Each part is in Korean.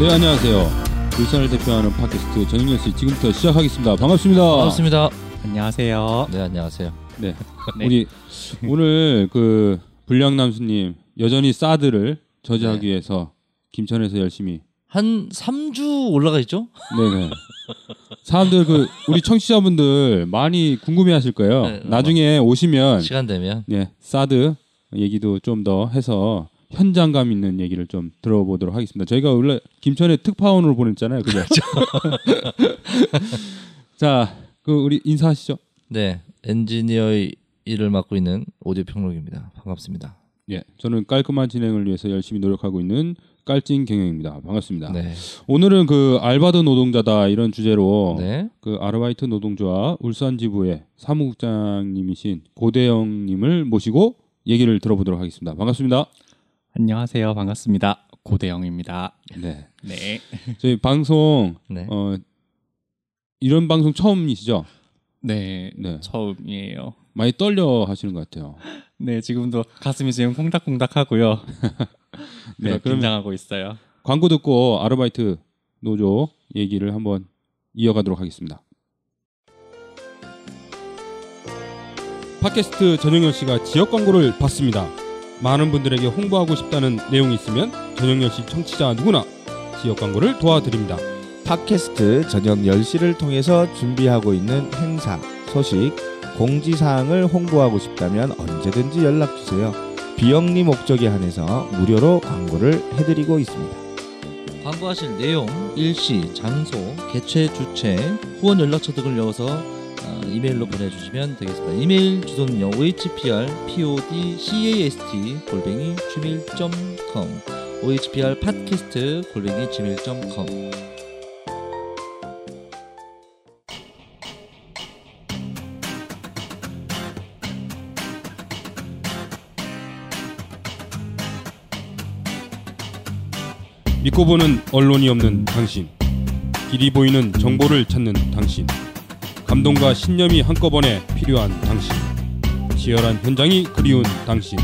네 안녕하세요. 울산을 대표하는 팟캐스트 전영렬 씨 지금부터 시작하겠습니다. 반갑습니다. 반갑습니다. 안녕하세요. 네 안녕하세요. 네. 네. 우리 오늘 그 불량 남수님 여전히 사드를 저지하기 네. 위해서 김천에서 열심히 한 3주 올라가 있죠? 네네. 사람들 그 우리 청취자분들 많이 궁금해하실 거예요. 네, 나중에 오시면 시간 되면 네 사드 얘기도 좀 더 해서 현장감 있는 얘기를 좀 들어보도록 하겠습니다. 저희가 원래 김천에 특파원으로 보냈잖아요, 그죠? 자, 그 우리 인사하시죠. 네 엔지니어의 일을 맡고 있는 오디오 평론입니다. 반갑습니다. 예, 저는 깔끔한 진행을 위해서 열심히 노력하고 있는 깔찐 경영입니다. 반갑습니다. 네. 오늘은 그 알바드 노동자다 이런 주제로 네. 그 아르바이트 노동조합 울산 지부의 사무국장님이신 고대영님을 모시고 얘기를 들어보도록 하겠습니다. 반갑습니다. 안녕하세요. 반갑습니다. 고대영입니다. 네, 네. 저희 방송 네. 어 이런 방송 처음이시죠? 네. 네, 처음이에요. 많이 떨려 하시는 것 같아요. 네, 지금도 가슴이 지금 콩닥콩닥하고요. 네, 긴장하고 있어요. 광고 듣고 아르바이트 노조 얘기를 한번 이어가도록 하겠습니다. 팟캐스트 전영열 씨가 지역 광고를 받습니다. 많은 분들에게 홍보하고 싶다는 내용이 있으면 전영열 씨 청취자 누구나 지역 광고를 도와드립니다. 팟캐스트 저녁 10시를 통해서 준비하고 있는 행사, 소식, 공지사항을 홍보하고 싶다면 언제든지 연락주세요. 비영리 목적에 한해서 무료로 광고를 해드리고 있습니다. 광고하실 내용, 일시, 장소, 개최, 주최, 후원 연락처 등을 넣어서 어, 이메일로 보내주시면 되겠습니다. 이메일 주소는요 ohpr podcast 골뱅이 gmail.com ohpr 팟캐스트 골뱅이 gmail.com 믿고 보는 언론이 없는 당신. 길이 보이는 정보를 찾는 당신. 감동과 신념이 한꺼번에 필요한 당신. 치열한 현장이 그리운 당신.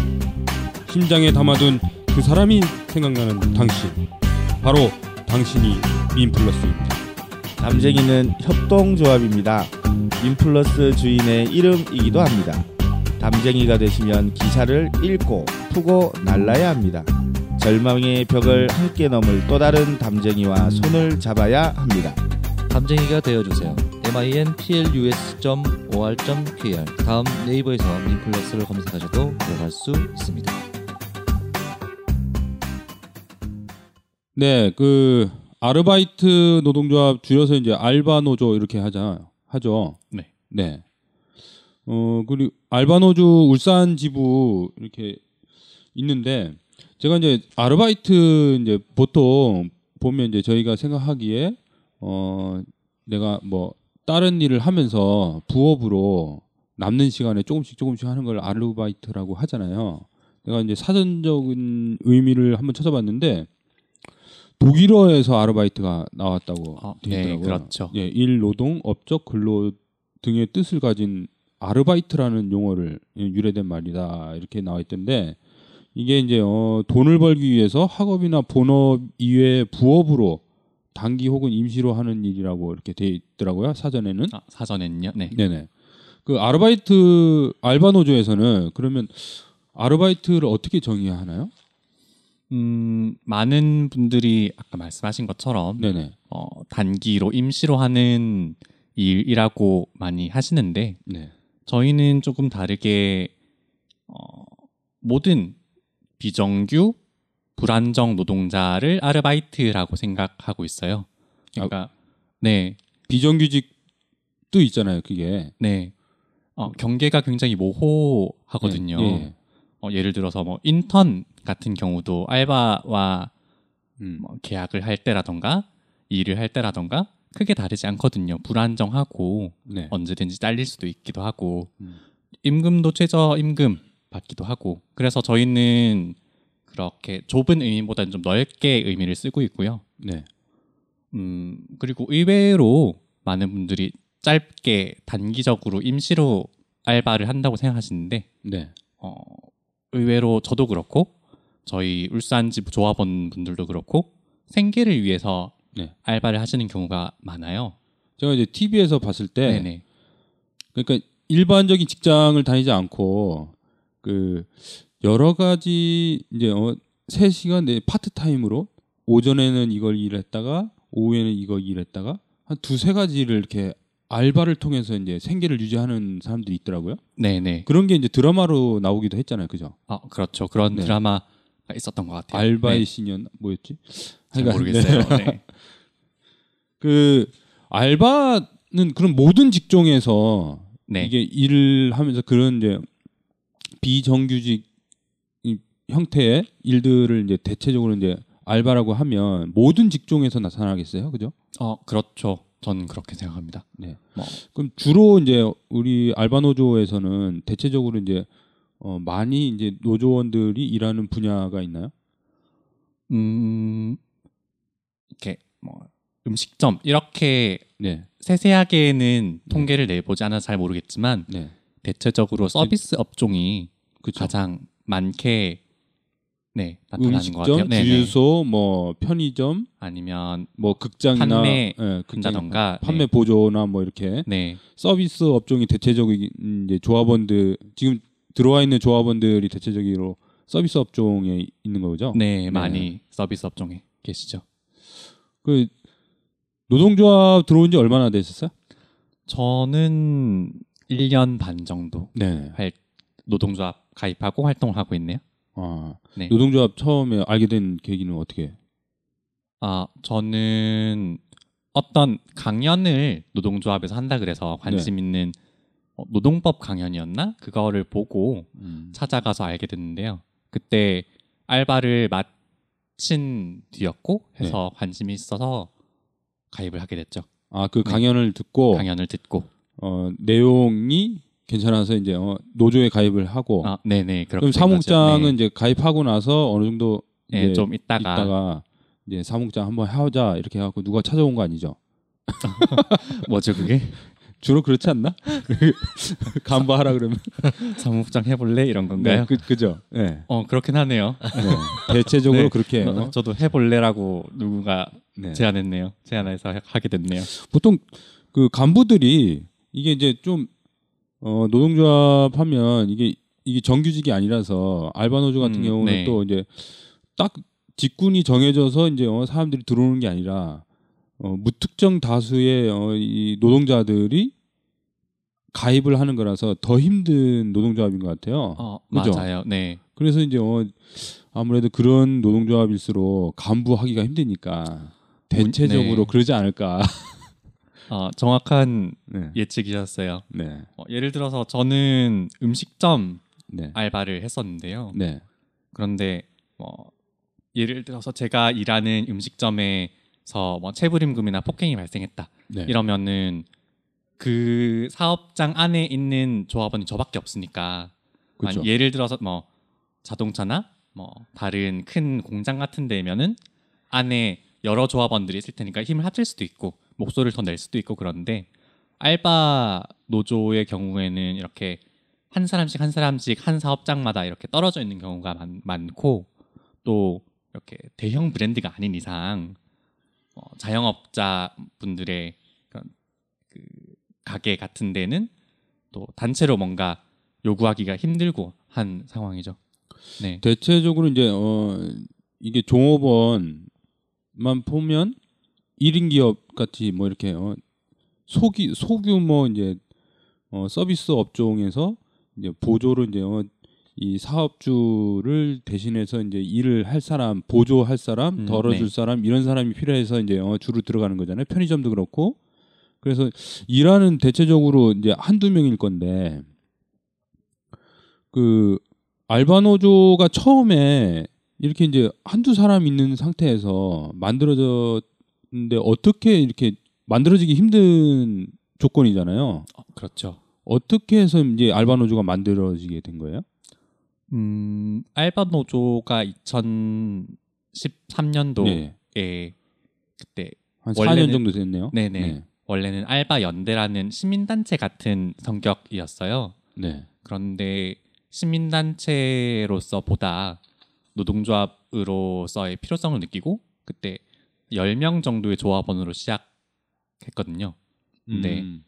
심장에 담아둔 그 사람이 생각나는 당신. 바로 당신이 민플러스입니다. 담쟁이는 협동조합입니다. 민플러스 주인의 이름이기도 합니다. 담쟁이가 되시면 기사를 읽고 푸고 날라야 합니다. 절망의 벽을 함께 넘을 또 다른 담쟁이와 손을 잡아야 합니다. 담쟁이가 되어주세요. minplus.or.kr 다음 네이버에서 민플러스를 검색하셔도 들어갈 수 있습니다. 네, 그 아르바이트 노동조합 줄여서 이제 알바 노조 이렇게 하자 하죠. 네. 네. 어 그리고 알바 노조 울산 지부 이렇게 있는데 제가 이제 아르바이트 이제 보통 보면 이제 저희가 생각하기에 어 내가 뭐 다른 일을 하면서 부업으로 남는 시간에 조금씩 조금씩 하는 걸 아르바이트라고 하잖아요. 내가 이제 사전적인 의미를 한번 찾아봤는데 독일어에서 아르바이트가 나왔다고 어, 되어 네, 있더라고요. 그렇죠. 예, 일, 노동, 업적, 근로 등의 뜻을 가진 아르바이트라는 용어를 예, 유래된 말이다 이렇게 나와 있던데 이게 이제 어, 돈을 벌기 위해서 학업이나 본업 이외의 부업으로 단기 혹은 임시로 하는 일이라고 이렇게 돼 있더라고요 사전에는. 아, 사전엔요. 네. 네네. 그 아르바이트 알바 노조에서는 그러면 아르바이트를 어떻게 정의하나요? 음, 많은 분들이 아까 말씀하신 것처럼 네네. 어, 단기로 임시로 하는 일이라고 많이 하시는데 네. 저희는 조금 다르게 어, 모든 비정규 불안정 노동자를 아르바이트라고 생각하고 있어요. 그러니까 네, 비정규직도 있잖아요. 그게. 네. 어, 경계가 굉장히 모호하거든요. 예, 예. 어, 예를 들어서 뭐 인턴 같은 경우도 알바와 음. 뭐 계약을 할 때라던가 일을 할 때라던가 크게 다르지 않거든요. 불안정하고 네. 언제든지 잘릴 수도 있기도 하고 음. 임금도 최저 임금 받기도 하고 그래서 저희는 그렇게 좁은 의미보다는 좀 넓게 의미를 쓰고 있고요. 네. 음, 그리고 의외로 많은 분들이 짧게 단기적으로 임시로 알바를 한다고 생각하시는데 네. 어, 의외로 저도 그렇고 저희 울산집 조합원 분들도 그렇고 생계를 위해서 네. 알바를 하시는 경우가 많아요. 제가 이제 TV에서 봤을 때 네네. 그러니까 일반적인 직장을 다니지 않고 그 여러 가지 이제 어 3시간 내 파트타임으로 오전에는 이걸 일했다가 오후에는 이거 일했다가 한 두세 가지를 이렇게 알바를 통해서 이제 생계를 유지하는 사람들이 있더라고요. 네 네. 그런 게 이제 드라마로 나오기도 했잖아요. 그죠? 어, 그렇죠. 그런 네. 드라마가 있었던 것 같아요. 알바의 네. 신이었나 뭐였지? 잘 하여간, 모르겠어요. 네. 그 알바는 그런 모든 직종에서 네. 이게 일을 하면서 그런 이제 비정규직 이 형태의 일들을 이제 대체적으로 이제 알바라고 하면 모든 직종에서 나타나겠어요, 그죠? 어, 그렇죠. 저는 그렇게 생각합니다. 네. 뭐, 그럼 주로 이제 우리 알바 노조에서는 대체적으로 이제 어 많이 이제 노조원들이 일하는 분야가 있나요? 음, 이렇게 뭐 음식점 이렇게 네, 세세하게는 통계를 내보지 않아서 잘 모르겠지만 네, 대체적으로 서비스 업종이 그렇죠. 가장 많게 네 나타나는 것 음식점, 같아요. 네네. 주유소, 뭐 편의점, 아니면 뭐 극장이나 판매 예, 극장, 한다던가 판매 네. 보조나 뭐 이렇게 네 서비스 업종이 대체적인 이제 조합원들 지금 들어와 있는 조합원들이 대체적으로 서비스 업종에 있는 거죠. 네, 많이 서비스 업종에 계시죠. 그 노동조합 들어온 지 얼마나 되셨어요? 저는 1년 반 정도 네. 할 노동조합 가입하고 활동을 하고 있네요. 아, 네. 노동조합 처음에 알게 된 계기는 어떻게? 아, 저는 어떤 강연을 노동조합에서 한다 그래서 관심 네. 있는 어, 노동법 강연이었나? 그거를 보고 음. 찾아가서 알게 됐는데요. 그때 알바를 마친 뒤였고 해서 관심이 있어서 가입을 하게 됐죠. 아, 그 네. 강연을 듣고 강연을 듣고. 어, 내용이 괜찮아서 이제 어, 노조에 가입을 하고 아, 네네. 그럼. 사무장은 네. 이제 가입하고 나서 어느 정도 네, 이제 좀 있다가, 있다가 이제 사무장 한번 하자 이렇게 해갖고 누가 찾아온 거 아니죠? 뭐죠 그게? 주로 그렇지 않나? 간부하라 그러면 사무장 해볼래 이런 건가요? 네, 그, 그죠? 네. 어 그렇긴 하네요. 네. 대체적으로 네. 그렇게 해요. 어, 저도 해볼래라고 누군가 네. 제안했네요. 제안해서 하게 됐네요. 보통 그 간부들이 이게 이제 좀 어, 노동조합 하면 이게 이게 정규직이 아니라서 알바 노조 같은 음, 경우는 네. 또 이제 딱 직군이 정해져서 이제 어, 사람들이 들어오는 게 아니라 어, 무특정 다수의 어, 이 노동자들이 가입을 하는 거라서 더 힘든 노동조합인 것 같아요. 어 그죠? 맞아요. 네. 그래서 이제 어, 아무래도 그런 노동조합일수록 간부하기가 힘드니까 대체적으로 네. 그러지 않을까. 어 정확한 네. 예측이셨어요. 네. 어, 예를 들어서 저는 음식점 네. 알바를 했었는데요. 네. 그런데 뭐 예를 들어서 제가 일하는 음식점에서 뭐 체불임금이나 폭행이 발생했다 네. 이러면은 그 사업장 안에 있는 조합원이 저밖에 없으니까. 아니, 예를 들어서 뭐 자동차나 뭐 다른 큰 공장 같은 데면은 안에 여러 조합원들이 있을 테니까 힘을 합칠 수도 있고 목소리를 더 낼 수도 있고 그런데 알바 노조의 경우에는 이렇게 한 사람씩 한 사람씩 한 사업장마다 이렇게 떨어져 있는 경우가 많, 많고 또 이렇게 대형 브랜드가 아닌 이상 어, 자영업자 분들의 그 가게 같은 데는 또 단체로 뭔가 요구하기가 힘들고 한 상황이죠. 네. 대체적으로 이제 어 이게 종업원만 보면 1인 기업 같이 뭐 이렇게 어 소기 소규모 이제 어 서비스 업종에서 이제 보조를 이제 어, 이 사업주를 대신해서 이제 일을 할 사람, 보조할 사람, 음, 덜어줄 네. 사람 이런 사람이 필요해서 이제 어, 주로 들어가는 거잖아요. 편의점도 그렇고. 그래서 일하는 대체적으로 이제 한두 명일 건데 그 알바 노조가 처음에 이렇게 이제 한두 사람 있는 상태에서 만들어졌 는데 어떻게 이렇게 만들어지기 힘든 조건이잖아요. 어, 그렇죠. 어떻게 해서 이제 알바 노조가 만들어지게 된 거예요? 음, 알바 노조가 2013년도에 네. 그때 한 원래는- 4년 정도 됐네요. 네네 네. 원래는 알바 연대라는 시민단체 같은 성격이었어요. 네. 그런데 시민단체로서 보다 노동조합으로서의 필요성을 느끼고 그때 10명 정도의 조합원으로 시작했거든요. 네. 음.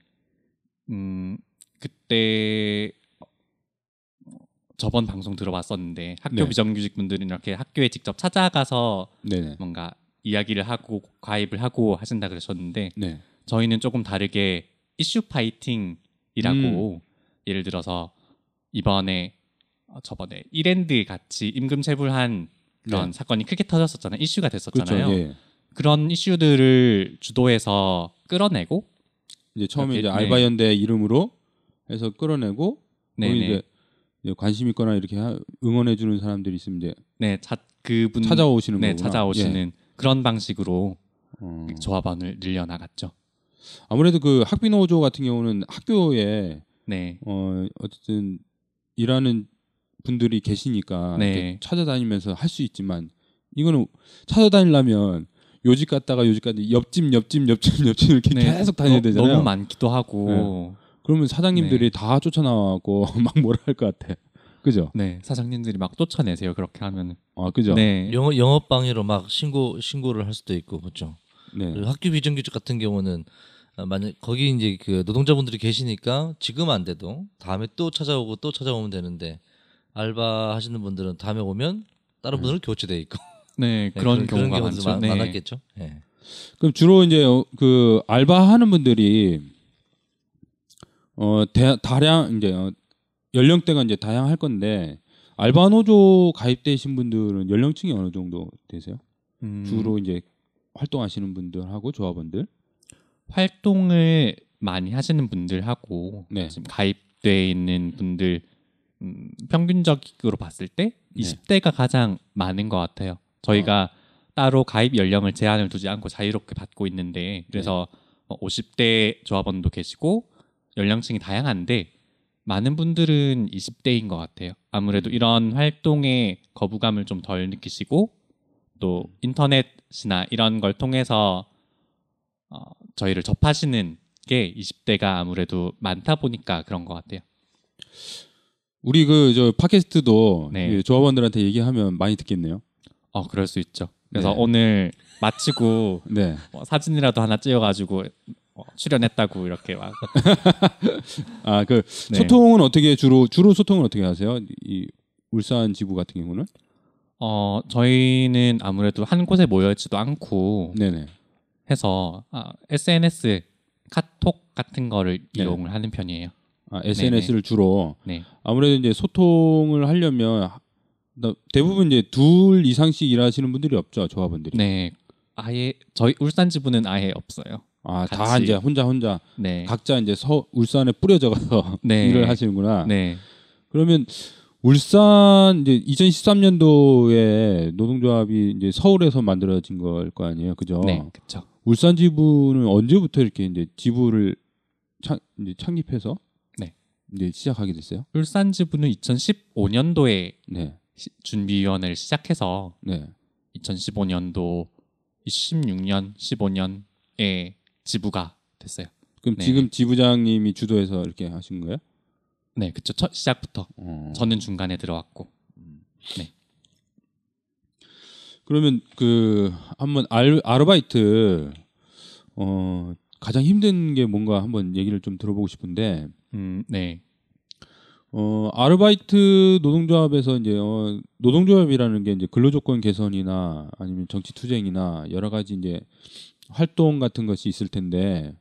음, 그때 저번 방송 들어봤었는데 학교 네. 비정규직 분들은 이렇게 학교에 직접 찾아가서 네네. 뭔가 이야기를 하고 가입을 하고 하신다 그러셨는데 네. 저희는 조금 다르게 이슈 파이팅이라고 예를 들어서 이번에 어, 저번에 이랜드 같이 임금 체불한 그런 네. 사건이 크게 터졌었잖아요. 이슈가 그렇죠. 됐었잖아요. 예. 그런 이슈들을 주도해서 끌어내고 이제 처음에 이렇게, 이제 네. 알바연대 이름으로 해서 끌어내고 거기 네네 이제 관심 있거나 이렇게 하- 응원해 주는 사람들이 있으면 이제 네 자, 그분 찾아오시는 네 거구나. 찾아오시는 그런 방식으로 예. 어. 조합원을 늘려 나갔죠. 아무래도 그 학비 노조 같은 경우는 학교에 네 어 어쨌든 일하는 분들이 계시니까 네. 찾아다니면서 할 수 있지만 이거는 찾아다니려면 요집 갔다가 요집 갔다 옆집 옆집 옆집 옆집 이렇게 네, 계속 다녀야 너- 되잖아요. 너무 많기도 하고 그러면 사장님들이 네. 다 쫓아나와고 막 뭐라 할 것 같아. 그죠? 네 사장님들이 막 쫓아내세요 그렇게 하면 아 그죠? 네 영업 영업 방해로 막 신고 신고를 할 수도 있고 그렇죠. 네. 학교 비정규직 같은 경우는 아, 만약 거기 이제 그 노동자분들이 계시니까 지금 안 돼도 다음에 또 찾아오고 또 찾아오면 되는데 알바 하시는 분들은 다음에 오면 다른 분들은 교체돼 있고 네, 네, 그런 그런 경우가 많죠. 많, 네. 많았겠죠. 예. 그럼 주로 이제 어, 그 알바하는 분들이 어 대, 다량 이제 어, 연령대가 이제 다양할 건데 알바 노조 가입되신 분들은 연령층이 어느 정도 되세요? 음, 주로 이제 활동하시는 분들하고 조합원들. 활동을 많이 하시는 분들하고 네. 지금 가입돼 있는 분들 음, 평균적으로 봤을 때 네. 20대가 가장 많은 것 같아요. 저희가 따로 가입 연령을 제한을 두지 않고 자유롭게 받고 있는데 그래서 뭐 50대 조합원도 계시고 연령층이 다양한데 많은 분들은 20대인 것 같아요. 아무래도 이런 활동에 거부감을 좀 덜 느끼시고 또 인터넷이나 이런 걸 통해서 어, 저희를 접하시는 게 20대가 아무래도 많다 보니까 그런 것 같아요. 우리 그 저 팟캐스트도 네. 그 조합원들한테 얘기하면 많이 듣겠네요. 어, 그럴 수 있죠. 그래서 네. 오늘 마치고 네. 뭐 사진이라도 하나 찍어가지고 어, 출연했다고 이렇게 막 아그 네. 소통은 어떻게 주로 주로 소통은 어떻게 하세요? 이 울산 지부 같은 경우는? 어 저희는 아무래도 한 곳에 모여 있지도 않고 네네. 해서 아, SNS 카톡 같은 거를 네. 이용을 하는 편이에요. 아, SNS를 주로 네. 아무래도 이제 소통을 하려면 대부분 이제 둘 이상씩 일하시는 분들이 없죠 조합원들이. 네. 아예 저희 울산 지부는 아예 없어요. 아, 다. 이제 혼자 혼자 네. 각자 이제 서 울산에 뿌려져 가서 네. 일을 하시는구나. 네. 그러면 울산 이제 2013년도에 노동조합이 이제 서울에서 만들어진 걸 거 아니에요, 그죠? 네. 그렇죠. 울산 지부는 언제부터 이렇게 이제 지부를 창 이제 창립해서 네. 이제 시작하게 됐어요? 울산 지부는 2015년도에 네, 준비위원회를 시작해서 네, 2015년도 16년, 15년에 지부가 됐어요. 그럼 네. 지금 지부장님이 주도해서 이렇게 하신 거예요? 네, 그쵸. 첫 시작부터 어. 저는 중간에 들어왔고. 그러면 그 한번 알, 아르바이트 어 가장 힘든 게 뭔가 한번 얘기를 좀 들어보고 싶은데 음, 네, 어 아르바이트 노동조합에서 이제 어, 노동조합이라는 게 이제 근로조건 개선이나 아니면 정치 투쟁이나 여러 가지 이제 활동 같은 것이 있을 텐데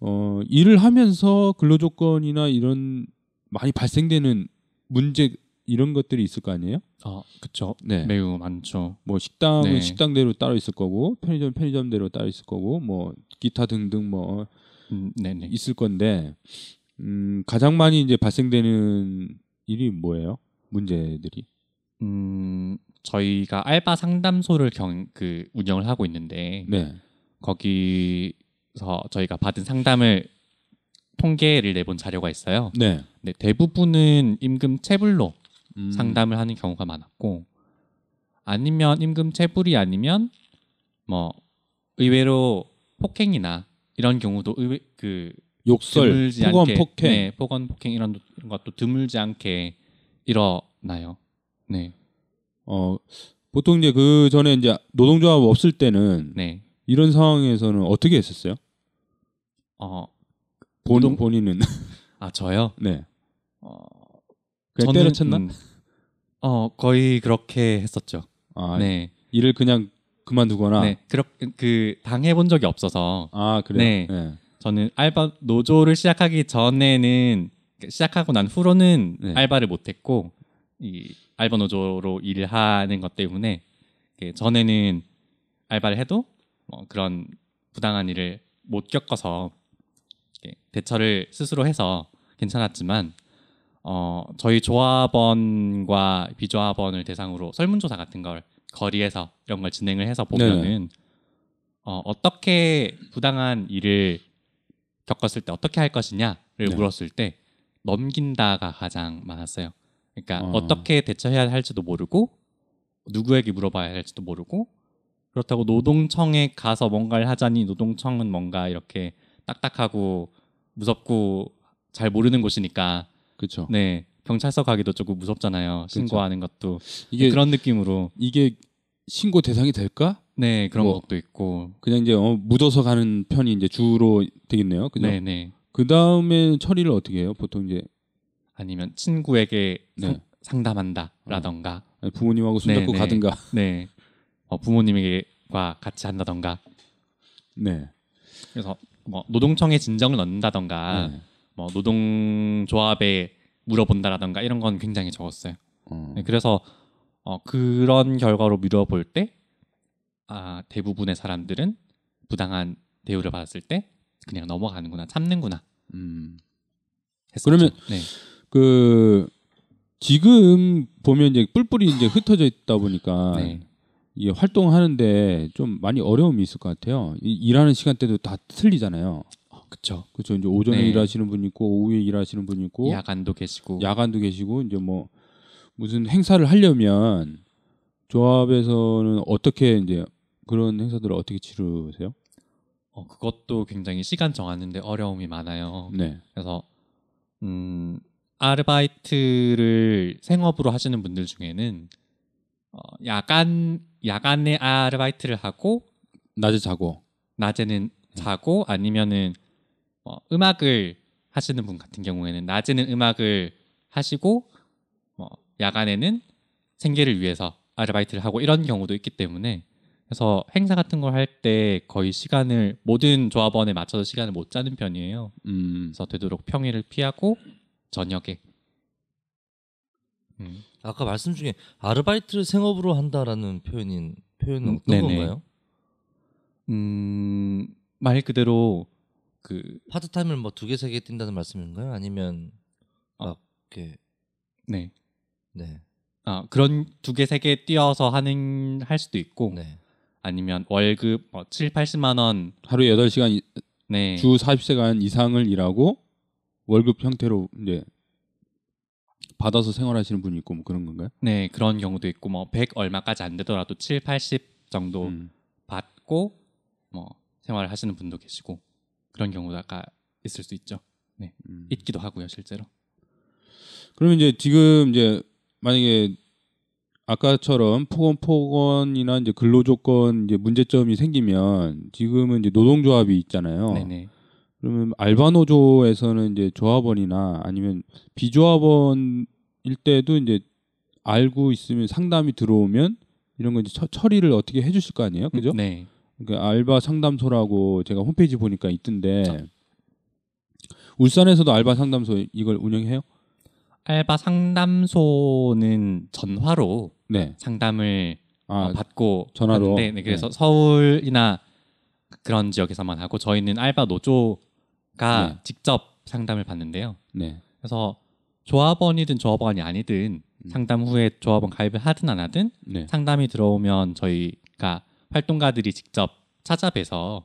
어 일을 하면서 근로조건이나 이런 많이 발생되는 문제 이런 것들이 있을 거 아니에요? 어, 그쵸. 네. 매우 많죠. 뭐 식당은 네. 식당대로 따로 있을 거고 편의점 편의점대로 따로 있을 거고 뭐 기타 등등 뭐 음, 네, 네. 있을 건데 음 가장 많이 이제 발생되는 일이 뭐예요? 문제들이 음, 저희가 알바 상담소를 경, 그 운영을 하고 있는데 네. 거기서 저희가 받은 상담을 통계를 내본 자료가 있어요. 네. 네, 대부분은 임금 체불로 음, 상담을 하는 경우가 많았고 아니면 임금 체불이 아니면 뭐 의외로 폭행이나 이런 경우도 의외 그 욕설, 폭언, 폭행. 네, 폭언 폭행 이런 것도 드물지 않게 일어나요. 네. 어 보통 이제 그 전에 이제 노동조합 없을 때는 네. 이런 상황에서는 어떻게 했었어요? 어, 본 노동- 본인은 아 저요. 네. 어, 그냥 때려쳤나? 음, 어, 거의 그렇게 했었죠. 아, 네. 일을 그냥 그만두거나. 네. 그렇게 그 당해 본 적이 없어서 아 그래요. 네. 네. 저는 알바 노조를 시작하기 전에는 시작하고 난 후로는 네. 알바를 못 했고 이 알바 노조로 일하는 것 때문에 전에는 알바를 해도 뭐 그런 부당한 일을 못 겪어서 대처를 스스로 해서 괜찮았지만 어 저희 조합원과 비조합원을 대상으로 설문조사 같은 걸 거리에서 이런 걸 진행을 해서 보면은 어, 어떻게 부당한 일을 겪었을 때 어떻게 할 것이냐를 네. 물었을 때 넘긴다가 가장 많았어요. 그러니까 어. 어. 떻게 대처해야 할지도 모르고 누구에게 물어봐야 할지도 모르고 그렇다고 노동청에 가서 뭔가를 하자니 노동청은 뭔가 이렇게 딱딱하고 무섭고 잘 모르는 곳이니까 그렇죠. 네 경찰서 가기도 조금 무섭잖아요. 신고하는 것도 이게 그런 느낌으로 이게 신고 대상이 될까? 네 그런 뭐, 것도 있고 그냥 이제 어, 묻어서 가는 편이 이제 주로 되겠네요. 그죠? 네네 그 다음에 처리를 어떻게 해요? 보통 이제 아니면 친구에게 네. 상- 상담한다라던가 아니, 부모님하고 손잡고 네, 네. 가든가. 네 어, 부모님에게와 같이 한다던가 네. 그래서 뭐 노동청에 진정을 넣는다던가 네. 뭐 노동조합에 물어본다라던가 이런 건 굉장히 적었어요. 어. 네, 그래서 어, 그런 결과로 미뤄볼 때 아, 대부분의 사람들은 부당한 대우를 받았을 때 그냥 넘어가는구나 참는구나 음. 했었죠. 그러면 네. 그 지금 보면 이제 뿔뿔이 이제 흩어져 있다 보니까 네. 이게 활동하는데 좀 많이 어려움이 있을 것 같아요. 이- 일하는 시간대도 다 틀리잖아요. 그쵸 그렇죠. 이제 오전에 네. 일하시는 분 있고 오후에 일하시는 분 있고 야간도 계시고 야간도 계시고 이제 뭐 무슨 행사를 하려면 조합에서는 어떻게 이제 그런 행사들을 어떻게 치르세요? 어, 그것도 굉장히 시간 정하는데 어려움이 많아요. 네. 그래서 음, 아르바이트를 생업으로 하시는 분들 중에는 어, 야간 야간에 아르바이트를 하고 낮에 자고. 낮에는 자고 아니면은 어, 음악을 하시는 분 같은 경우에는 낮에는 음악을 하시고 뭐 야간에는 생계를 위해서 아르바이트를 하고 이런 경우도 있기 때문에 그래서 행사 같은 걸 할 때 거의 시간을 모든 조합원에 맞춰서 시간을 못 짜는 편이에요. 음. 그래서 되도록 평일을 피하고 저녁에 음, 아까 말씀 중에 아르바이트를 생업으로 한다라는 표현인 표현은 음, 어떤 네네. 건가요? 음, 말 그대로 그 파트타임을 뭐 두 개 세 개 뛴다는 말씀인가요? 아니면 막 이렇게 네. 네. 아, 그런 두 개 세개 띄어서 하는 할 수도 있고 네. 아니면 월급 뭐 7, 80만 원 하루에 8시간 네. 주 40시간 이상을 일하고 월급 형태로 이제 받아서 생활하시는 분이 있고 뭐 그런 건가요? 네, 그런 경우도 있고 뭐 100 얼마까지 안 되더라도 7, 80 정도 음. 받고 뭐 생활을 하시는 분도 계시고 그런 경우가 있을 수 있죠. 네. 음. 있기도 하고요, 실제로. 그러면 이제 지금 이제 만약에 아까처럼 폭언 폭언이나 이제 근로 조건 이제 문제점이 생기면 지금은 이제 노동조합이 있잖아요. 네, 네. 그러면 알바 노조에서는 이제 조합원이나 아니면 비조합원일 때도 이제 알고 있으면 상담이 들어오면 이런 거 이제 처, 처리를 어떻게 해주실 거 아니에요, 그죠? 네. 그러니까 알바 상담소라고 제가 홈페이지 보니까 있던데 울산에서도 알바 상담소 이걸 운영해요? 알바 상담소는 전화로 네. 상담을 아, 어, 받고 전화로? 하는데, 네, 그래서 서울이나 그런 지역에서만 하고 저희는 알바 노조가 네. 직접 상담을 받는데요. 네. 그래서 조합원이든 조합원이 아니든 음. 상담 후에 조합원 가입을 하든 안 하든 네. 상담이 들어오면 저희가 활동가들이 직접 찾아뵈서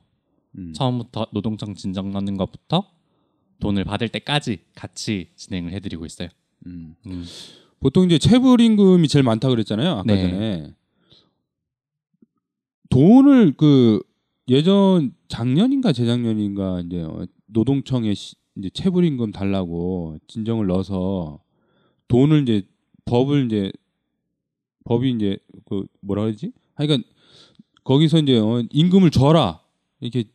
음. 처음부터 노동청 진정 넣는 것부터 돈을 받을 때까지 같이 진행을 해드리고 있어요. 음. 음. 보통 이제 체불 임금이 제일 많다 그랬잖아요. 아까 네. 전에 돈을 그 예전 작년인가 재작년인가 이제 어, 노동청에 시- 이제 체불 임금 달라고 진정을 넣어서 돈을 이제 법을 이제 법이 이제 그 뭐라 그러지? 하여간 거기서 이제 어, 임금을 줘라 이렇게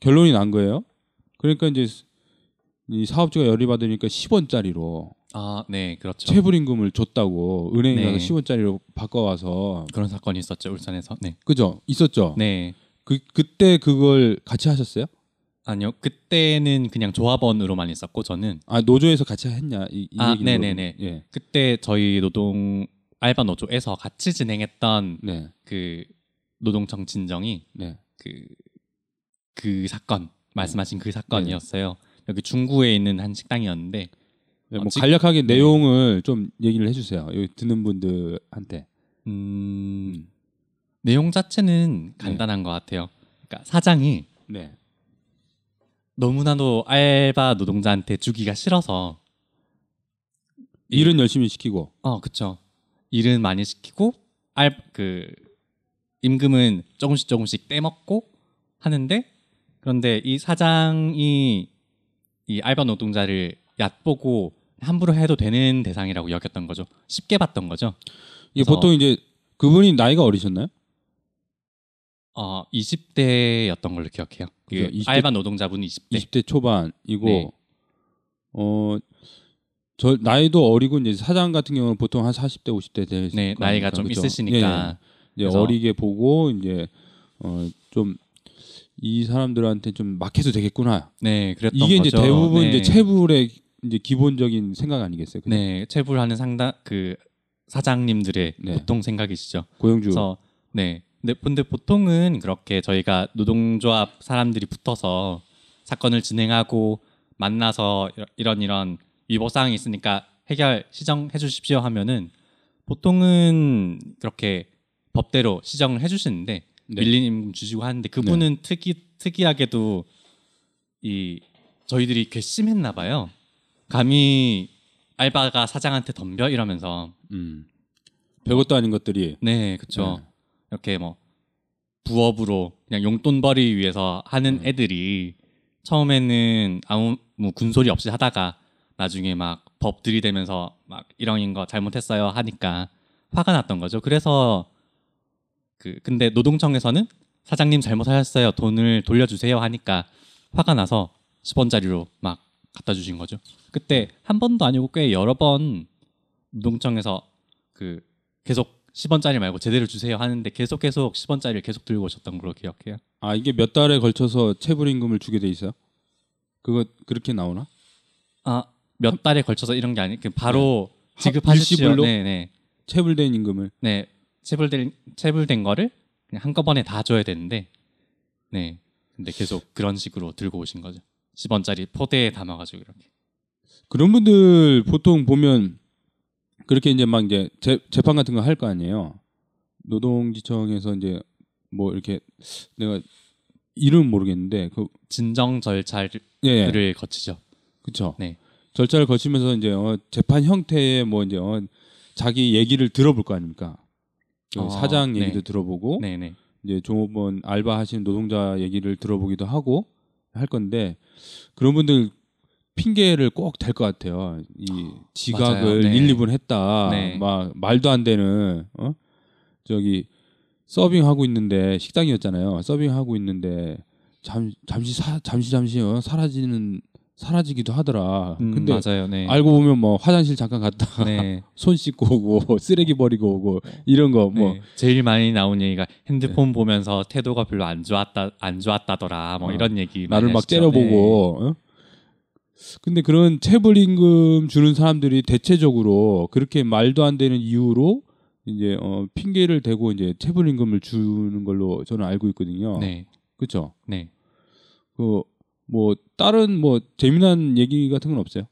결론이 난 거예요. 그러니까 이제 이 사업주가 열이 받으니까 10원짜리로 아, 네, 그렇죠. 체불 임금을 줬다고 은행에 네. 가서 10원짜리로 바꿔와서 그런 사건이 있었죠 울산에서. 네. 그죠? 있었죠. 네. 그 그때 그걸 같이 하셨어요? 아니요, 그때는 그냥 조합원으로만 있었고 저는 아 노조에서 같이 했냐 이, 이 아, 얘기는 네네네. 모르겠- 예, 그때 저희 노동 알바 노조에서 같이 진행했던 네, 그 노동청 진정이 네, 그, 그 사건 말씀하신 그 사건이었어요. 여기 중구에 있는 한 식당이었는데 네, 어, 뭐 지- 간략하게 네. 내용을 좀 얘기를 해주세요. 여기 듣는 분들한테. 음, 내용 자체는 간단한 것 같아요. 그러니까 사장이 네, 너무나도 알바 노동자한테 주기가 싫어서 일은 열심히 시키고. 어 그쵸 일은 많이 시키고 알 그 임금은 조금씩 조금씩 떼먹고 하는데 그런데 이 사장이 이 알바 노동자를 얕보고 함부로 해도 되는 대상이라고 여겼던 거죠 쉽게 봤던 거죠 이게 보통 이제 그분이 나이가 어리셨나요? 어 20대였던 걸로 기억해요 그 그죠, 20대 알바 노동자분이 20대 20대 초반이고 네. 어. 저 나이도 어리고 이제 사장 같은 경우는 보통 한 40대 50대 되실 네거 나이가? 좀 그죠? 있으시니까 예, 예. 이제 어리게 보고 이제 어 좀 이 사람들한테 좀 막해도 되겠구나. 네 그랬던 이게 이제 거죠. 대부분 네. 이제 체불의 이제 기본적인 생각 아니겠어요? 그죠? 네 체불하는 상당 그 사장님들의 네. 보통 생각이시죠 고용주. 그래서 네. 근데, 근데 보통은 그렇게 저희가 노동조합 사람들이 붙어서 사건을 진행하고 만나서 이런- 이런 이런 위법 사항이 있으니까 해결 시정해 주십시오 하면은 보통은 그렇게 법대로 시정을 해 주시는데 네. 밀린 임금 주시고 하는데 그분은 특이 특이하게도 이 저희들이 괘씸했나 봐요. 감히 알바가 사장한테 덤벼 이러면서 음. 별것도 아닌 것들이 네, 그렇죠. 네. 이렇게 뭐 부업으로 그냥 용돈벌이 위해서 하는 네. 애들이 처음에는 아무 뭐 군소리 없이 하다가 나중에 막 법 들이대면서 막 이런 거 잘못했어요 하니까 화가 났던 거죠. 그래서 그 근데 노동청에서는 사장님 잘못하셨어요. 돈을 돌려주세요 하니까 화가 나서 10원짜리로 막 갖다 주신 거죠. 그때 한 번도 아니고 꽤 여러 번 노동청에서 그 계속 10원짜리 말고 제대로 주세요 하는데 계속 계속 10원짜리를 계속 들고 오셨던 걸로 기억해요. 아 이게 몇 달에 걸쳐서 체불 임금을 주게 돼 있어요? 그거 그렇게 나오나? 아, 몇 달에 걸쳐서 이런 게 아니 그 바로 하- 지급하십시오. 일시불로? 네, 네. 체불된 임금을 네. 체불된 체불된 거를 그냥 한꺼번에 다 줘야 되는데 네. 근데 계속 그런 식으로 들고 오신 거죠. 10원짜리 포대에 담아 가지고 이렇게. 그런 분들 보통 보면 그렇게 이제 막 이제 재, 재판 같은 거 할 거 아니에요. 노동지청에서 이제 뭐 이렇게 내가 이름 모르겠는데 그 진정 절차를 예, 거치죠. 그렇죠. 네. 절차를 거치면서 이제 어, 재판 형태의 뭐 이제 어, 자기 얘기를 들어볼 거 아닙니까? 그 어, 사장 네. 얘기도 들어보고 네, 네. 이제 종업원 알바 하시는 노동자 얘기를 들어보기도 하고 할 건데 그런 분들 핑계를 꼭 댈 것 같아요. 이 지각을 맞아요. 네. 1, 2분 했다. 네. 막 말도 안 되는 어? 저기 서빙하고 있는데 식당이었잖아요. 서빙하고 있는데 잠, 잠시 사, 잠시 잠시 어, 사라지는 사라지기도 하더라. 음, 근데 맞아요. 네. 알고 보면 뭐 화장실 잠깐 갔다 네. 손 씻고 오고 쓰레기 버리고 오고 이런 거뭐 네. 제일 많이 나온 얘기가 핸드폰 보면서 태도가 별로 안 좋았다 안 좋았다더라 뭐 어, 이런 얘기 나를 막 하시죠. 째려보고. 어? 근데 그런 체불 임금 주는 사람들이 대체적으로 그렇게 말도 안 되는 이유로 이제 어, 핑계를 대고 이제 체불 임금을 주는 걸로 저는 알고 있거든요. 네. 네. 그렇죠. 네. 그 뭐 다른 뭐 재미난 얘기 같은 건 없어요.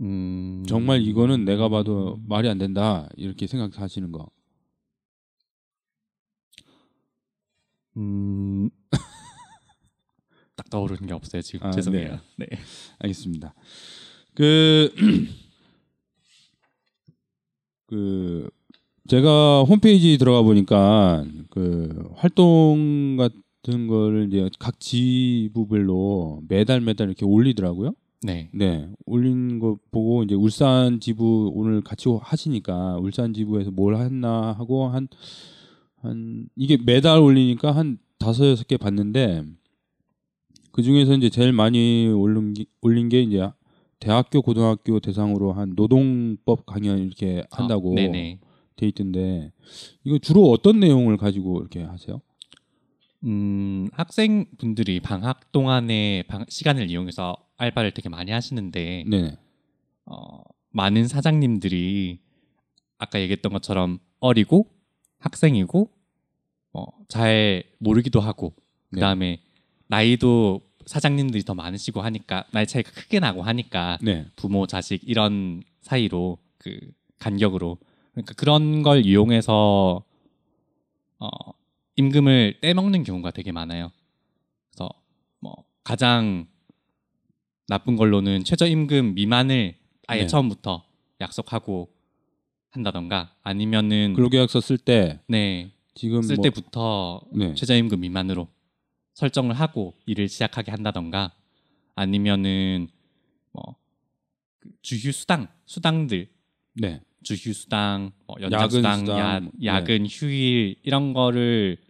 음... 정말 이거는 내가 봐도 말이 안 된다 이렇게 생각하시는 거. 음... 딱 떠오르는 게 없어요 지금 아, 죄송해요. 네. 알겠습니다. 그, 그, 제가 홈페이지 들어가 보니까 그 활동 같은 거를 이제 각 지부별로 매달 매달 이렇게 올리더라고요. 네. 네, 올린 거 보고 이제 울산 지부 오늘 같이 하시니까 울산 지부에서 뭘 했나 하고 한 한 이게 매달 올리니까 한 다섯 여섯 개 봤는데 그 중에서 이제 제일 많이 올린 게, 올린 게 이제 대학교 고등학교 대상으로 한 노동법 강연 이렇게 한다고 아. 돼 있던데 이거 주로 어떤 내용을 가지고 이렇게 하세요? 음, 학생분들이 방학 동안에 방- 시간을 이용해서 알바를 되게 많이 하시는데 네, 어, 많은 사장님들이 아까 얘기했던 것처럼 어리고 학생이고 어, 잘 모르기도 하고 네. 그다음에 나이도 사장님들이 더 많으시고 하니까 나이 차이가 크게 나고 하니까 네, 부모 자식 이런 사이로 그 간격으로 그러니까 그런 걸 이용해서 어, 임금을 떼먹는 경우가 되게 많아요. 그래서 뭐 가장 나쁜 걸로는 최저임금 미만을 아예 네. 처음부터 약속하고 한다던가 아니면은 근로계약서 쓸 때 네, 지금 쓸 뭐, 때부터 네, 최저임금 미만으로 설정을 하고 일을 시작하게 한다던가 아니면은 뭐그 주휴 수당 수당들 네, 주휴 수당 뭐 연장 야근 수당, 수당, 야, 네. 야근 휴일 이런 거를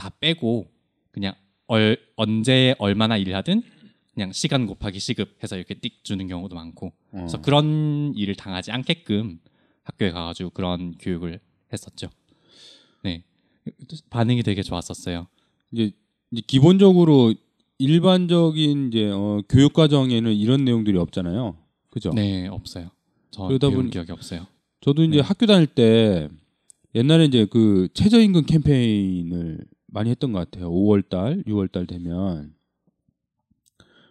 다 빼고 그냥 얼, 언제 얼마나 일을 하든 그냥 시간 곱하기 시급 해서 이렇게 띡 주는 경우도 많고 어. 그래서 그런 일을 당하지 않게끔 학교에 가가지고 그런 교육을 했었죠. 네 반응이 되게 좋았었어요. 이제, 이제 기본적으로 일반적인 이제 어, 교육 과정에는 이런 내용들이 없잖아요. 그죠? 네 없어요. 저 그러다 보니- 기억이 없어요. 저도 이제 네. 학교 다닐 때 옛날에 이제 그 최저임금 캠페인을 많이 했던 것 같아요. 5월 달, 6월 달 되면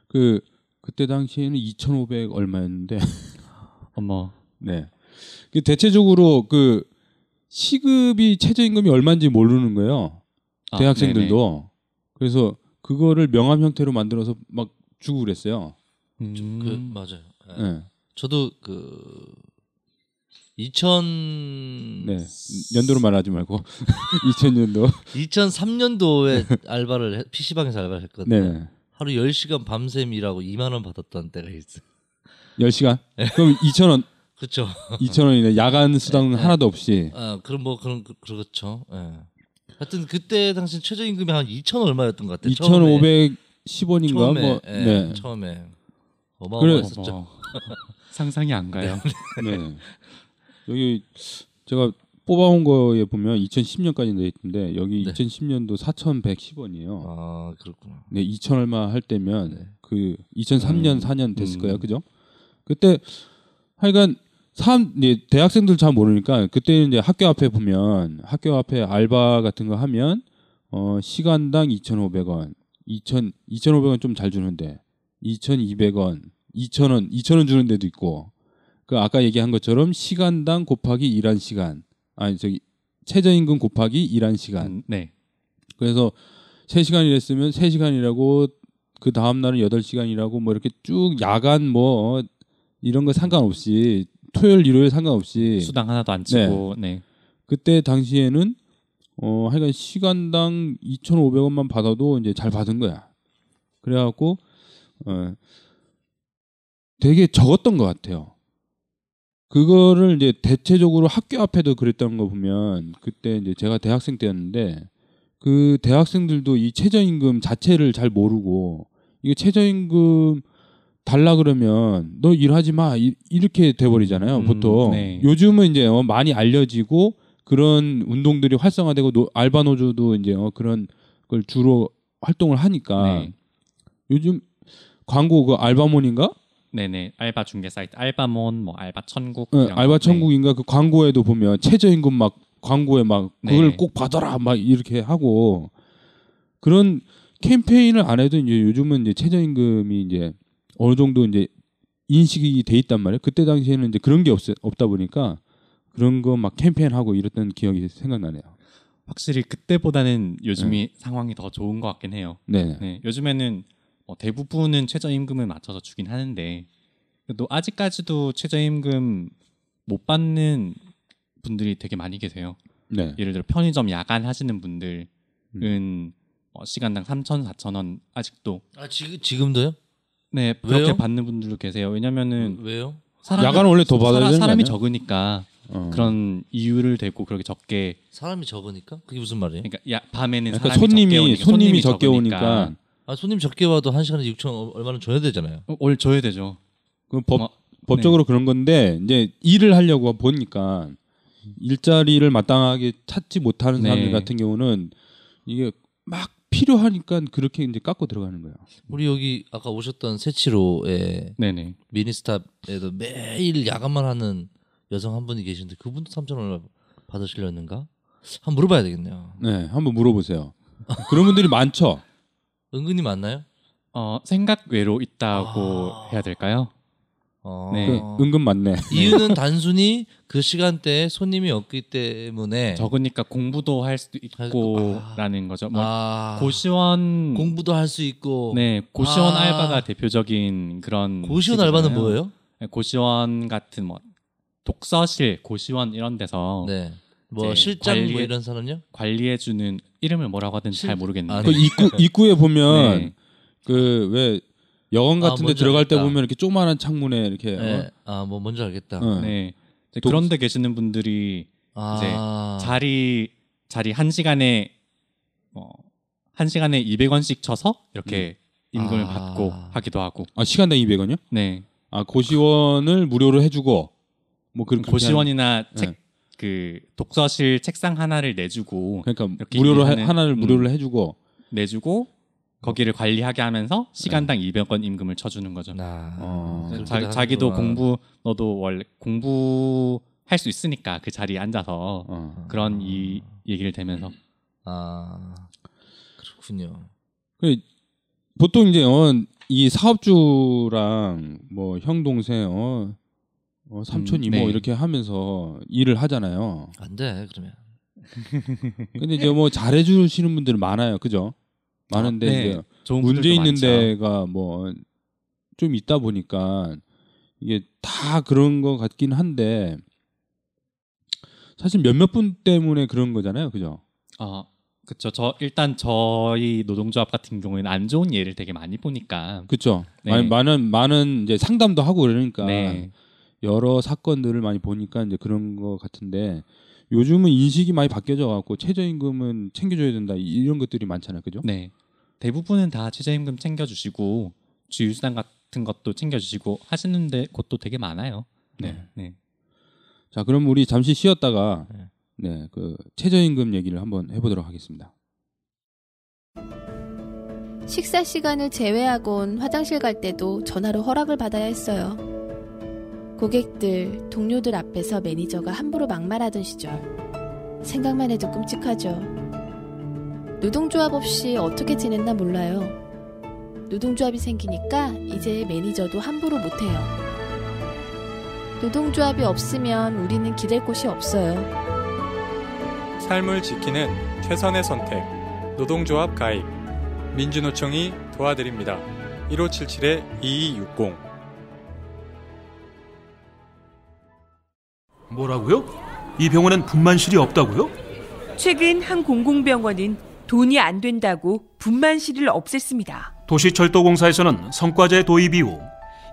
그 그때 당시에는 2,500 얼마였는데 어머 네. 그 대체적으로 그 시급이 최저임금이 얼마인지 모르는 거예요. 아, 대학생들도. 그래서 그거를 명함 형태로 만들어서 막 주고 그랬어요. 네네. 음, 그 맞아요. 예. 네. 저도 그 2000 네. 연도로 말하지 말고 2000년도. 2003년도에 알바를 해- PC방에서 알바를 했거든요. 네. 하루 10시간 밤샘 일하고 2만 원 받았던 때가 있어요. 10시간? 그럼 2,000원, 그렇죠. 2,000원이네. 야간 수당은 네. 하나도 없이. 아, 그럼 뭐 그런 그- 그렇죠. 예. 하여튼 그때 당시 최저임금이 한 2천 얼마였던 것 같아요. 처음에. 2,510원인가 처음에, 뭐. 예, 네. 처음에 그래- 어마어마했었죠. 어머. 상상이 안 가요. 네. 여기 제가 뽑아온 거에 보면 2010년까지 돼 있는데 여기 네. 2010년도 4,110원이에요. 아 그렇구나. 네, 2천 얼마 할 때면 네. 그 2003년 음. 4년 됐을 음. 거예요, 그죠? 그때 하여간 사람 이제 대학생들 잘 모르니까 그때 이제 학교 앞에 보면 학교 앞에 알바 같은 거 하면 어 시간당 2,500원, 2,000 2,500원 좀 잘 주는데 2,200원, 2,000원, 2,000원 주는 데도 있고 그 아까 얘기한 것처럼 시간당 곱하기 일한 시간 아니 저기 최저임금 곱하기 일한 시간 음, 네. 그래서 3시간 일했으면 3시간 일하고 그 다음 날은 8시간 일하고 뭐 이렇게 쭉 야간 뭐 이런 거 상관없이 토요일 일요일 상관없이 수당 하나도 안 치고 네. 그때 당시에는 어 하여간 시간당 2,500원만 받아도 이제 잘 받은 거야. 그래 갖고 어 되게 적었던 것 같아요. 그거를 이제 대체적으로 학교 앞에도 그랬던 거 보면 그때 이제 제가 대학생 때였는데 그 대학생들도 이 최저임금 자체를 잘 모르고 이게 최저임금 달라 그러면 너 일하지 마 이- 이렇게 돼버리잖아요 음, 보통 네. 요즘은 이제 어, 많이 알려지고 그런 운동들이 활성화되고 노, 알바 노조도 이제 어, 그런 걸 주로 활동을 하니까 네. 요즘 광고 그 알바몬인가 네네 알바 중개 사이트 알바몬 뭐 알바 천국 거. 알바 네. 천국인가 그 광고에도 보면 최저임금 막 광고에 막 그걸 네. 꼭 받아라 막 이렇게 하고 그런 캠페인을 안 해도 이제 요즘은 이제 최저임금이 이제 어느 정도 이제 인식이 돼 있단 말이에요. 그때 당시에는 이제 그런 게 없, 없다 보니까 그런 거 막 캠페인 하고 이랬던 기억이 생각나네요. 확실히 그때보다는 요즘이 상황이 더 좋은 것 같긴 해요. 네. 네, 요즘에는 뭐 대부분은 최저임금을 맞춰서 주긴 하는데 또 아직까지도 최저임금 못 받는 분들이 되게 많이 계세요. 네. 예를 들어 편의점 야간 하시는 분들은 음. 어, 시간당 3천, 4천 원 아직도 아 지금 지금도요? 네 그렇게 왜요? 받는 분들도 계세요. 왜냐면은 왜요? 사람이- 야간은 원래 더 받아야 되는 거 사람이 아니야? 적으니까 어. 그런 이유를 대고 그렇게 적게 사람이 적으니까 그게 무슨 말이에요? 그러니까 야, 밤에는 그러니까 사람이 손님이 적게 오니까, 손님이 적게 적으니까. 오니까 아 손님 적게 와도 한 시간에 6천 얼마는 줘야 되잖아요. 어, 올 줘야 되죠. 그 법, 뭐, 법적으로 그런 건데 이제 일을 하려고 보니까 일자리를 마땅하게 찾지 못하는 사람들 네. 같은 경우는 이게 막 필요하니까 그렇게 이제 깎고 들어가는 거예요. 우리 여기 아까 오셨던 세치로의 네네. 미니스탑에도 매일 야간만 하는 여성 한 분이 계신데 그분도 3천 얼마 받으시려는가? 한번 물어봐야 되겠네요. 네, 한번 물어보세요. 그런 분들이 많죠. 은근히 많나요? 어 생각 외로 있다고 아. 해야 될까요? 어... 네. 그 은근 많네. 이유는 단순히 그 시간대에 손님이 없기 때문에 적으니까 공부도 할 수도 아. 있고라는 거죠. 뭐 아, 고시원 공부도 할 수 있고 네 고시원 아. 알바가 대표적인 그런 고시원 식이잖아요. 알바는 뭐예요? 네, 고시원 같은 뭐 독서실 고시원 이런 데서 네. 뭐 실장 뭐 관리에- 이런 사람요? 관리해 주는 이름을 뭐라고 하든지 실- 잘 모르겠는데 아, 그 입구 입구에 보면 네. 그왜 여관 아, 같은데 뭔지 들어갈 때 알겠다. 보면 이렇게 조그마한 창문에 이렇게 네. 아, 뭐 뭔지 알겠다. 어, 어. 네. 이제 독- 그런데 계시는 분들이 아. 자리 자리 한 시간에 뭐한 시간에 200원씩 쳐서 이렇게 임금을 아. 받고 하기도 하고. 아 시간당 200원이요? 네. 아 고시원을 무료로 해주고 뭐 그렇게 고시원이나 네. 책 그 독서실 책상 하나를 내주고 그러니까 무료로 해- 일하는- 하나를 음. 무료로 해주고 내주고 거기를 관리하게 하면서 시간당 200원 임금을 쳐주는 거죠. 아, 어. 자, 자기도 하는구나. 공부 너도 원래 공부 할 수 있으니까 그 자리에 앉아서 어. 그런 이 얘기를 대면서 아 그렇군요. 그 보통 이제 어, 이 사업주랑 뭐 형 동생 어, 어 삼촌 음, 이모 네. 이렇게 하면서 일을 하잖아요. 안 돼 그러면. 근데 이제 뭐 잘해주시는 분들은 많아요, 그죠? 많은데 아, 네. 이제 문제 있는 많죠. 데가 뭐 좀 있다 보니까 이게 다 그런 것 같긴 한데 사실 몇몇 분 때문에 그런 거잖아요, 그죠? 어, 그쵸. 저 일단 저희 노동조합 같은 경우에는 안 좋은 예를 되게 많이 보니까. 그렇죠. 네. 많은 많은 많은 이제 상담도 하고 그러니까 네. 여러 사건들을 많이 보니까 이제 그런 것 같은데 요즘은 인식이 많이 바뀌어져 갖고 최저임금은 챙겨줘야 된다 이런 것들이 많잖아요, 그죠? 네. 대부분은 다 최저임금 챙겨주시고 주휴수당 같은 것도 챙겨주시고 하시는데 곳도 되게 많아요. 네. 네. 자, 그럼 우리 잠시 쉬었다가 네. 네, 그 최저임금 얘기를 한번 해보도록 하겠습니다. 식사 시간을 제외하곤 화장실 갈 때도 전화로 허락을 받아야 했어요. 고객들, 동료들 앞에서 매니저가 함부로 막말하던 시절. 생각만 해도 끔찍하죠. 노동조합 없이 어떻게 지냈나 몰라요. 노동조합이 생기니까 이제 매니저도 함부로 못해요. 노동조합이 없으면 우리는 기댈 곳이 없어요. 삶을 지키는 최선의 선택. 노동조합 가입. 민주노총이 도와드립니다. 1577-2260. 뭐라고요? 이 병원엔 분만실이 없다고요? 최근 한 공공병원은 돈이 안 된다고 분만실을 없앴습니다. 도시철도공사에서는 성과제 도입 이후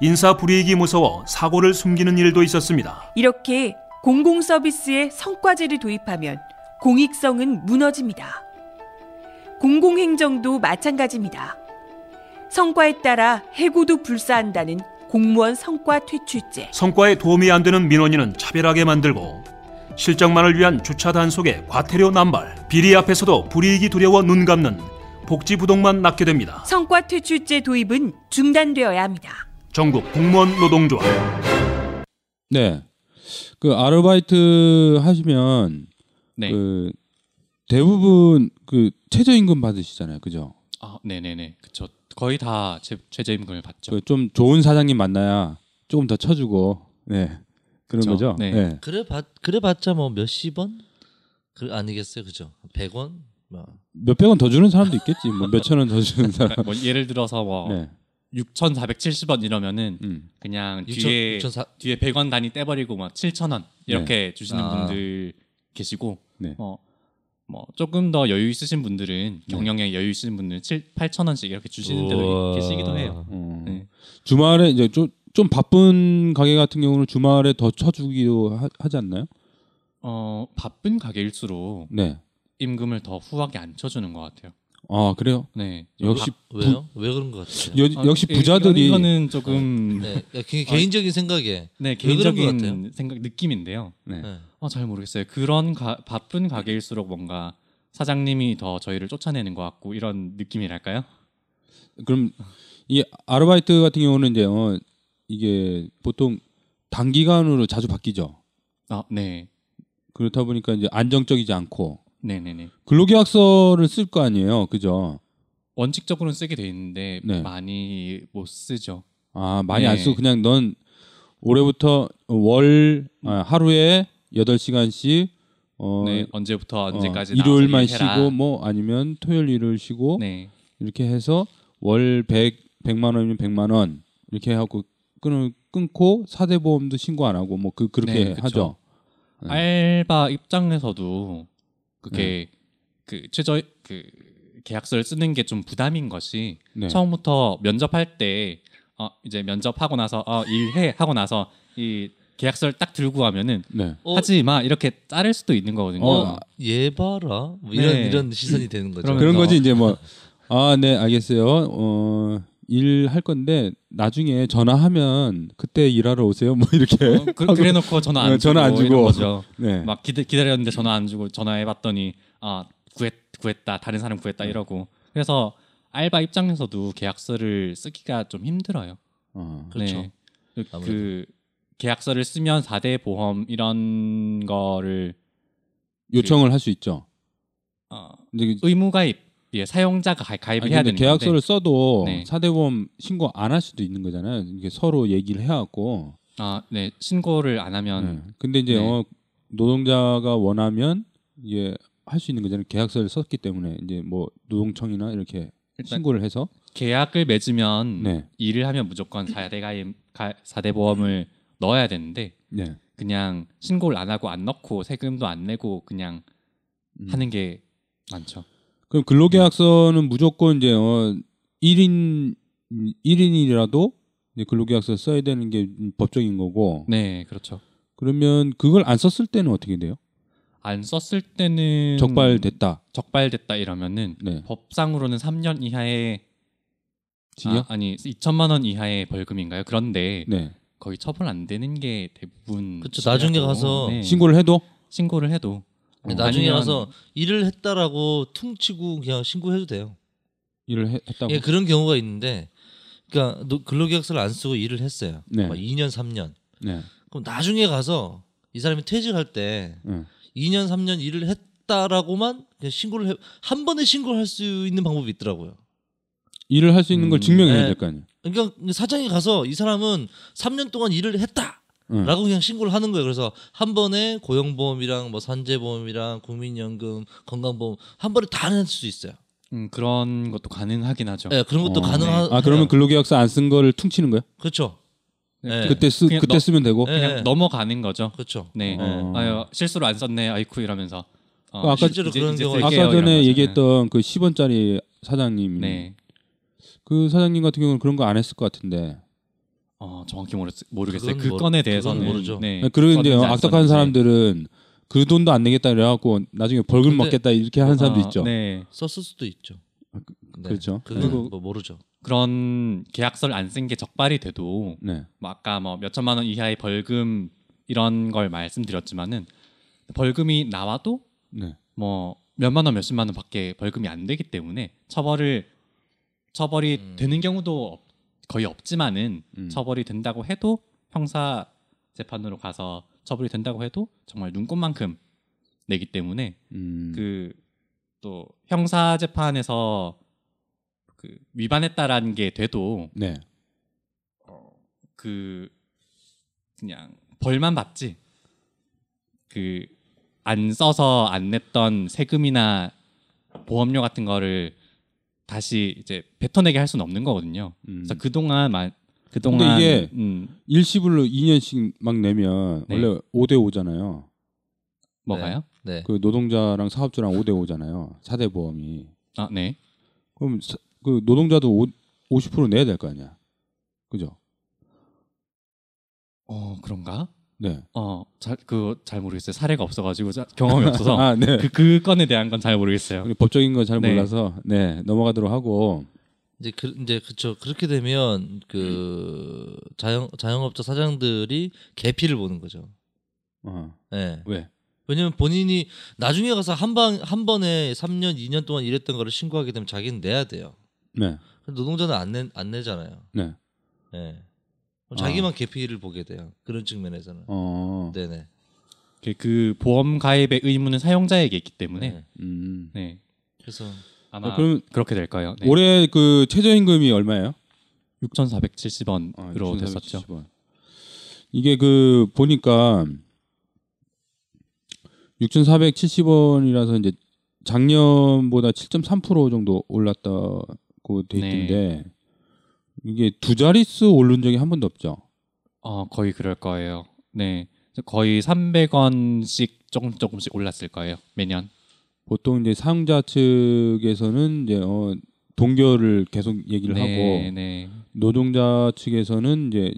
인사 불이익이 무서워 사고를 숨기는 일도 있었습니다. 이렇게 공공 서비스에 성과제를 도입하면 공익성은 무너집니다. 공공행정도 마찬가지입니다. 성과에 따라 해고도 불사한다는 공무원 성과 퇴출제. 성과에 도움이 안 되는 민원인은 차별하게 만들고 실적만을 위한 주차 단속에 과태료 남발, 비리 앞에서도 불이익이 두려워 눈 감는 복지 부동만 낳게 됩니다. 성과 퇴출제 도입은 중단되어야 합니다. 전국 공무원 노동조합 네, 그 아르바이트 하시면 네. 그 대부분 그 최저임금 받으시잖아요, 그죠? 아, 네 네 네. 그쵸. 거의 다 제, 최저임금을 받죠. 그 좀 좋은 사장님 만나야 조금 더 쳐주고, 네 그런 그쵸. 거죠. 네. 네. 그래 봤 그래 봤자 뭐 몇십 원? 그 아니겠어요, 그죠? 100원? 뭐. 몇백 원 더 주는 사람도 있겠지, 뭐 몇천 원 더 주는 사람. 뭐 예를 들어서 뭐 네, 6,470원 이러면은 음. 그냥 6천, 뒤에 6,400 뒤에 100원 단위 떼버리고 막 7,000원 이렇게 주시는 아. 분들 계시고 네. 어, 뭐 조금 더 여유 있으신 분들은 네. 경영에 여유 있으신 분들은 7, 8천 원씩 이렇게 주시는 데도. 계시기도 해요. 어. 네. 주말에 이제 좀, 좀 바쁜 가게 같은 경우는 주말에 더 쳐주기도 하, 하지 않나요? 어 바쁜 가게일수록 네. 임금을 더 후하게 안 쳐주는 것 같아요. 아 그래요? 네. 역시 아, 왜요? 왜 그런 것 같아요? 여, 아, 역시 이- 부자들이 이거는 조금 네, 야, 개- 개인적인 생각에 네 개인적인 생각 느낌인데요. 네. 네. 어, 잘 모르겠어요. 그런 가- 바쁜 가게일수록 뭔가 사장님이 더 저희를 쫓아내는 것 같고 이런 느낌이랄까요? 그럼 이 아르바이트 같은 경우는 이제 어, 이게 보통 단기간으로 자주 바뀌죠. 아, 네, 그렇다 보니까 이제 안정적이지 않고 네, 네, 네. 근로계약서를 쓸 거 아니에요, 그죠? 원칙적으로는 쓰게 돼 있는데 네. 많이 못 쓰죠. 아 많이 네. 안 쓰고 그냥 넌 올해부터 월 아, 하루에 8 시간씩 어, 네, 언제부터 어, 언제까지 일요일만 나와서 일해라. 쉬고 뭐 아니면 토요일 일요일 쉬고 네, 이렇게 해서 월 100, 100만 원이면 100만 원 이렇게 하고 끊, 끊고 사대 보험도 신고 안 하고 뭐 그 그렇게 네. 하죠. 네. 알바 입장에서도 그게 그 최저 그 계약서를 쓰는 게 좀 부담인 것이 네. 처음부터 면접할 때 어, 이제 면접하고 나서 어, 일해 하고 나서 이 계약서를 딱 들고 가면은 네. 어, 하지 마 이렇게 자를 수도 있는 거거든요. 어, 얘 봐라 뭐 이런 네. 이런 시선이 되는 거죠. 그런 거지 이제 뭐 아, 네, 알겠어요. 어, 일할 건데 나중에 전화하면 그때 일하러 오세요. 뭐 이렇게. 어, 그, 그래 놓고 전화 안 어, 주고, 전화 안 주고. 거죠. 네. 막 기다, 기다렸는데 전화 안 주고 전화해 봤더니 아 구했 구했다 다른 사람 구했다 네. 이러고 그래서 알바 입장에서도 계약서를 쓰기가 좀 힘들어요. 어. 그렇죠. 네. 그. 그 계약서를 쓰면 4대 보험 이런 거를 요청을 할 수 있죠. 어, 그- 의무 가입 예, 사용자가 가, 아니, 해야 되는 계약서를 건데 써도 네. 사대보험 신고 안 할 수도 있는 거잖아요. 이게 서로 얘기를 해갖고. 아, 네 신고를 안 하면 네. 근데 이제 네. 어, 노동자가 원하면 이게 할수 있는 거잖아요. 계약서를 썼기 때문에 이제 뭐 노동청이나 이렇게 일단 신고를 해서. 계약을 맺으면 네. 일을 하면 무조건 4대 가입 가, 4대 보험을 넣어야 되는데 네. 그냥 신고를 안 하고 안 넣고 세금도 안 내고 그냥 음. 하는 게 많죠. 그럼 근로계약서는 무조건 이제 어 1인 1인이라도 이제 근로계약서 써야 되는 게 법적인 거고. 네, 그렇죠. 그러면 그걸 안 썼을 때는 어떻게 돼요? 안 썼을 때는 적발됐다. 적발됐다 이러면은 네. 법상으로는 3년 이하의 징역? 아, 아니 2천만 원 이하의 벌금인가요? 그런데 네. 거의 처벌 안 되는 게 대부분 그쵸, 나중에. 가서 네. 신고를 해도 신고를 해도 나중에 아니면- 가서 일을 했다라고 퉁치고 그냥 신고해도 돼요. 일을 해- 했다고. 예, 그런 경우가 있는데, 그러니까 노- 근로계약서를 안 쓰고 일을 했어요. 네. 막 2년, 3년. 네. 그럼 나중에 가서 이 사람이 퇴직할 때 네. 2년, 3년 일을 했다라고만 그냥 신고를 해, 한 번에 신고를 할수 있는 방법이 있더라고요. 일을 할 수 있는 걸 음, 증명해야 네. 될 거 아니에요. 그러니까 사장이 가서 이 사람은 3년 동안 일을 했다. 응. 라고 그냥 신고를 하는 거예요. 그래서 한 번에 고용보험이랑 뭐 산재보험이랑 국민연금, 건강보험 한 번에 다 낼 수 있어요. 음, 그런 것도 가능하긴 하죠. 예, 그런 것도 어. 가능하. 아 그러면 근로계약서 안 쓴 거를 퉁치는 거야? 그렇죠. 예. 그때 쓰 그때 너- 쓰면 되고. 예. 그냥 넘어가는 거죠. 그렇죠. 네. 어. 아유, 실수로 안 썼네. 아이쿠 이러면서. 어, 그 아까 실제로 그런 경우가 쓸게요, 아까 전에. 얘기했던 그 10원짜리 사장님. 네. 그 사장님 같은 경우는 그런 거 안 했을 것 같은데. 어, 정확히 모르, 모르겠어요. 그건 그 모르- 건에 대해서는 모르죠. 네. 그리고 이제 악덕한. 사람들은 그 돈도 안 내겠다 그래갖고 나중에 벌금 근데- 먹겠다 이렇게 하는 사람도 어, 있죠. 네. 썼을 수도 있죠. 네. 그렇죠. 그건 그리고- 뭐 모르죠. 그런 계약서를 안 쓴 게 적발이 돼도 네. 뭐 아까 뭐 몇 천만 원 이하의 벌금 이런 걸 말씀드렸지만은 벌금이 나와도 네. 뭐 몇만 원 몇십만 원밖에 벌금이 안 되기 때문에 처벌을 처벌이 음. 되는 경우도 없- 거의 없지만은 음. 처벌이 된다고 해도 형사 재판으로 가서 처벌이 된다고 해도 정말 눈꽃만큼 내기 때문에 음. 그또 형사 재판에서 그 위반했다라는 게 돼도 네. 그 그냥 벌만 받지 그 안 써서 안 냈던 세금이나 보험료 같은 거를 다시 이제 뱉어내게 할 수는 없는 거거든요. 음. 그래서 그동안 만 그동안 이게 음, 일시불로 2년씩 막 내면 네. 원래 5대 5잖아요. 뭐가요? 네. 그 노동자랑 사업주랑 5대 5잖아요. 4대 보험이. 아, 네. 그럼 사- 그 노동자도 오, 50% 내야 될 거 아니야. 그죠? 어 그런가? 네. 어잘그잘 모르겠어요. 사례가 없어가지고 자- 경험이 없어서 아, 네. 그, 그 건에 대한 건 잘 모르겠어요. 법적인 건잘 네. 몰라서 네 넘어가도록 하고 이제 그 이제 그쵸 그렇게 되면 그 자영 자영업자 사장들이 개피를 보는 거죠. 어, 예. 왜? 왜냐면 본인이 나중에 가서 한 방 한 번에 3년 2년 동안 일했던 거를 신고하게 되면 자기는 내야 돼요. 네. 노동자는 안, 내, 안 내잖아요. 네. 예. 그럼 자기만 개피를 보게 돼요. 그런 측면에서는. 어. 네네. 그- 그 보험 가입의 의무는 사용자에게 있기 때문에 네. 음. 네 그래서 아마 어, 그럼 그렇게 될 거예요. 네. 올해 그 최저임금이 얼마예요? 6,470원으로 아, 됐었죠. 6,470원. 이게 그 보니까 6,470원이라서 이제 작년보다 7.3% 정도 올랐다고 돼 네. 있던데 이게 두 자릿수 오른 적이 한 번도 없죠. 어 거의 그럴 거예요. 네 거의 300원씩 조금 조금씩 올랐을 거예요 매년. 보통 이제 사용자 측에서는 이제 어 동결을 계속 얘기를 네, 하고 네, 노동자 측에서는 이제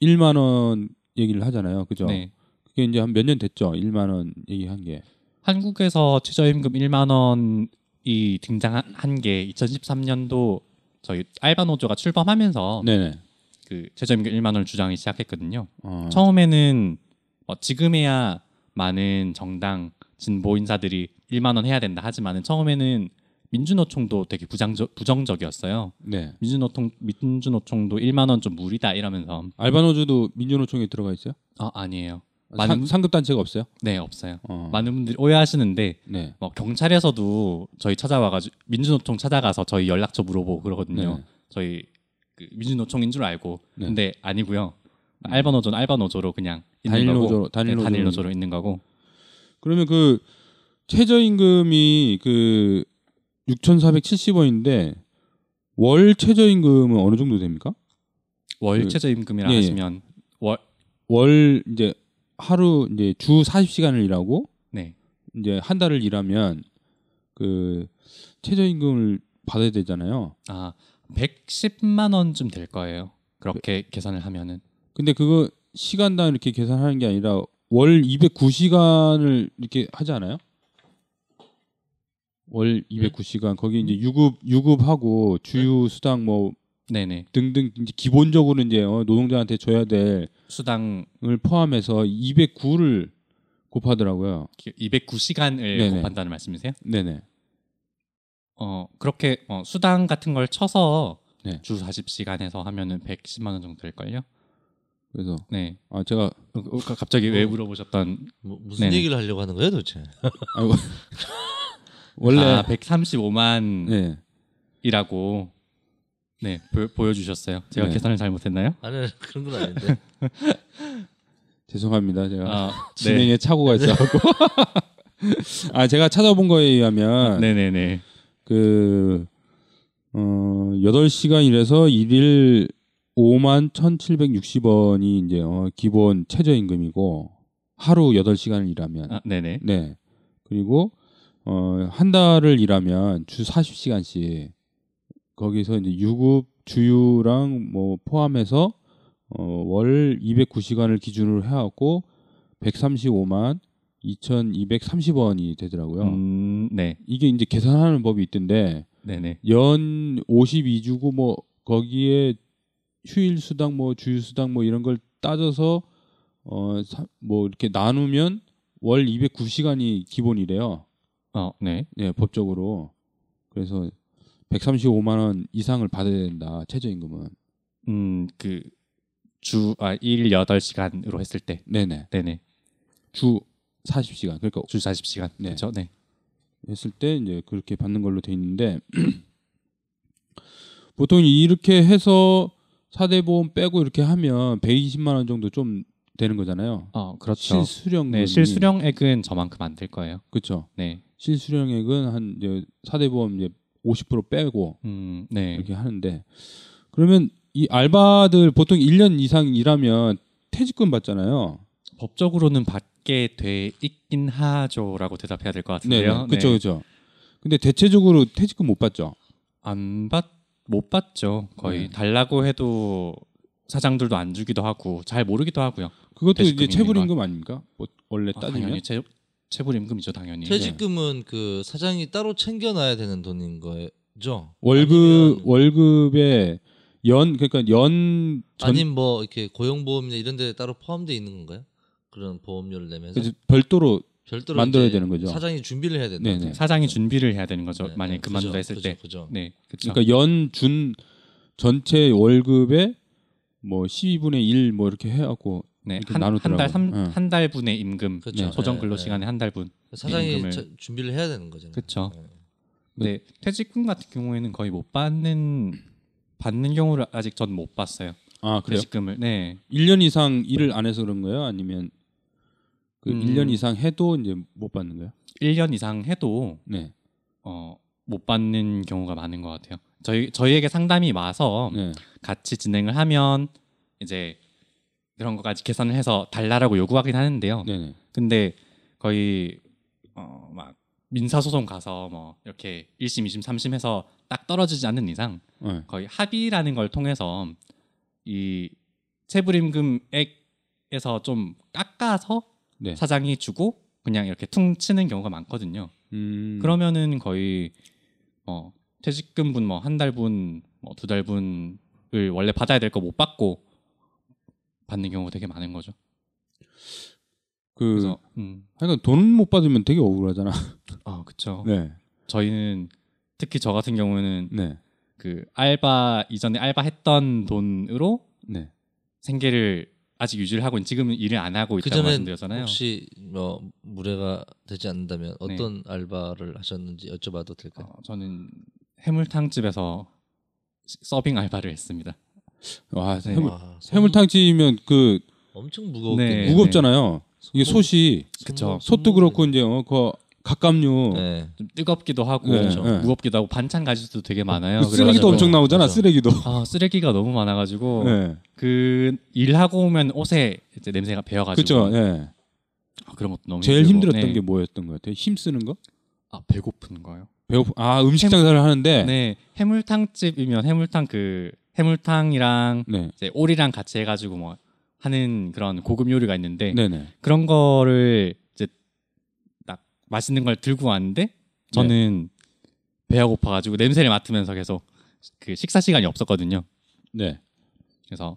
1만 원 얘기를 하잖아요. 그죠? 네. 그게 이제 한 몇 년 됐죠. 1만 원 얘기한 게. 한국에서 최저임금 1만 원이 등장한 게 2013년도 저희 알바 노조가 출범하면서 네네. 그 최저임금 1만 원을 주장하기 시작했거든요. 어. 처음에는 뭐 지금에야 많은 정당 진보 인사들이 1만 원 해야 된다 하지만은 처음에는 민주노총도 되게 부정적, 부정적이었어요. 네. 민주노총 민주노총도 1만 원 좀 무리다 이러면서 알바노조도 민주노총에 들어가 있어요? 아 아니에요. 상, 많은 상급 단체가 없어요? 네 없어요. 어. 많은 분들이 오해하시는데 네. 뭐 경찰에서도 저희 찾아와가지고 민주노총 찾아가서 저희 연락처 물어보고 그러거든요. 네. 저희 그 민주노총인 줄 알고 네. 근데 아니고요. 알바 노조는 알바 노조로 그냥 있는 단일 거고, 노조로- 단일 네, 단일 노조로 노조로 있는 거고 그러면 그 최저임금이 그 6,470원인데 월 최저임금은 어느 정도 됩니까? 월 그- 최저임금이라 예, 예. 하시면 월월 이제 하루 이제 주 40시간을 일하고 네. 이제 한 달을 일하면 그 최저임금을 받아야 되잖아요. 아 110만 원쯤 될 거예요. 그렇게 계산을 하면은 근데 그거 시간당 이렇게 계산하는 게 아니라 월 209시간을 이렇게 하지 않아요? 월 209시간 거기 이제 유급 유급하고 주유 수당 뭐 네네 등등 이제 기본적으로 이제 어, 노동자한테 줘야 될 수당 을 포함해서 209를 곱하더라고요. 209시간을 네네. 곱한다는 말씀이세요? 네네. 어 그렇게 어, 수당 같은 걸 쳐서 네. 주 40시간에서 하면은 110만 원 정도 될걸요? 그래서 네. 아 제가 어, 어, 갑자기 왜 물어보셨던 뭐, 무슨 네네. 얘기를 하려고 하는 거예요 도대체? 아이고, 원래 아, 135만이라고 네. 네 보, 보여주셨어요. 제가 네. 계산을 잘못했나요? 아니 그런 건 아닌데. 죄송합니다. 제가 아, 진행에 착오가 있어갖고 아 제가 찾아본 거에 의하면 네. 네네네. 그 어, 8시간 일해서 일일 5만 1,760원이 이제 어, 기본 최저임금이고 하루 8시간을 일하면 아, 네네. 네. 그리고 어, 한 달을 일하면 주 40시간씩 거기서 이제 유급 주유랑 뭐 포함해서 어, 월 209시간을 기준으로 해갖고 135만 2,230원이 되더라고요. 음, 네. 이게 이제 계산하는 법이 있던데 네네. 연 52주고 뭐 거기에 휴일 수당 뭐 주휴 수당 뭐 이런 걸 따져서 어 뭐 이렇게 나누면 월 209시간이 기본이래요. 어, 네. 예, 법적으로. 그래서 135만 원 이상을 받아야 된다. 최저임금은. 음, 그 주, 아, 일 8시간으로 했을 때. 네네. 네네. 주 40시간. 그러니까 주 40시간. 네. 그렇죠? 네. 했을 때 이제 그렇게 받는 걸로 돼 있는데 보통 이렇게 해서 사대보험 빼고 이렇게 하면 120만 원 정도 좀 되는 거잖아요. 어, 그렇죠. 실수령 네, 실수령액은 저만큼 안 될 거예요. 그렇죠. 네. 실수령액은 한 이제 사대보험 이제 50% 빼고 음, 네. 이렇게 하는데 그러면 이 알바들 보통 1년 이상 일하면 퇴직금 받잖아요. 법적으로는 받게 돼 있긴 하죠라고 대답해야 될 것 같은데요. 그렇죠, 그렇죠. 근데 대체적으로 퇴직금 못 받죠. 안 받, 못 받죠. 거의 네. 달라고 해도 사장들도 안 주기도 하고 잘 모르기도 하고요. 그것도 이제 퇴직금 체불 있는 임금 아닙니까? 뭐 원래 아, 따지면 당연히 체, 체불 임금이죠, 당연히. 퇴직금은 그 사장이 따로 챙겨놔야 되는 돈인 거죠. 월급 아니면- 월급에 연 그러니까 연 전, 아니면 뭐 이렇게 고용보험이나 이런 데 따로 포함되어 있는 건가요? 그런 보험료를 내면서 별도로 별도로 만들어야 되는 거죠. 사장이 준비를 해야 된다. 네네. 사장이 준비를 해야 되는 거죠. 네, 만약에 네, 그만두다 했을 그죠, 때. 그죠. 네, 그렇죠. 그러니까 연 준 전체 월급에 뭐 12분의 1 뭐 이렇게 해 갖고 네, 이렇게 한, 달, 달분의 임금, 그렇죠. 소정 네, 근로 네. 시간에 한 달분. 사장이 임금을- 자- 준비를 해야 되는 거잖아요. 그렇죠. 네. 네, 퇴직금 같은 경우에는 거의 못 받는 받는 경우를 아직 전 못 봤어요. 아 그래요? 퇴직금을. 네. 1년 이상 일을 안 해서 그런 거예요? 아니면 그 음. 1년 이상 해도 이제 못 받는 거예요? 1년 이상 해도 네. 어, 못 받는 경우가 많은 것 같아요. 저희 저희에게 상담이 와서 네. 같이 진행을 하면 이제 그런 것까지 계산을 해서 달라라고 요구하긴 하는데요. 네네. 근데 거의 어, 막 민사 소송 가서 뭐 이렇게 1심, 2심, 3심 해서 딱 떨어지지 않는 이상 네. 거의 합의라는 걸 통해서 이 체불임금액에서 좀 깎아서 네. 사장이 주고 그냥 이렇게 퉁 치는 경우가 많거든요. 음. 그러면은 거의 뭐 퇴직금분 뭐 한 달분 뭐 두 달분을 원래 받아야 될 거 못 받고 받는 경우가 되게 많은 거죠. 그 그래서 음. 하여간 돈 못 받으면 되게 억울하잖아. 아 그렇죠. 네. 저희는 특히 저 같은 경우는 네. 그 알바 이전에 알바 했던 돈으로 네. 생계를 아직 유지를 하고 지금은 일을 안 하고 그 있다고 말씀드렸잖아요. 혹시 뭐 무례가 되지 않는다면 네. 어떤 알바를 하셨는지 여쭤봐도 될까요? 어, 저는 해물탕 집에서 서빙 알바를 했습니다. 와 네. 해물, 와, 해물탕집이면 그 엄청 무겁게 네. 무겁잖아요. 이게 솥이 그쵸. 솥도 그렇고 이제 어, 그 갑각류 네. 좀 뜨겁기도 하고 네, 그렇죠. 네. 무겁기도 하고 반찬 가지수도 되게 많아요. 그 쓰레기도 그래가지고 엄청 나오잖아. 맞아. 쓰레기도. 아 쓰레기가 너무 많아가지고 네. 그 일하고 오면 옷에 이제 냄새가 배어가지고 그렇죠. 예. 아, 그런 것도 너무 제일 힘들고. 힘들었던 네. 게 뭐였던 것 같아요? 힘 쓰는 거? 아 배고픈 거요. 배고프. 아 음식 장사를 하는데. 네 해물탕집이면 해물탕 그 해물탕이랑 네. 이제 오리랑 같이 해가지고 뭐 하는 그런 고급 요리가 있는데 네네. 그런 거를 이제 딱 맛있는 걸 들고 왔는데 저는 배가 고파가지고 냄새를 맡으면서 계속 그 식사 시간이 없었거든요. 네. 그래서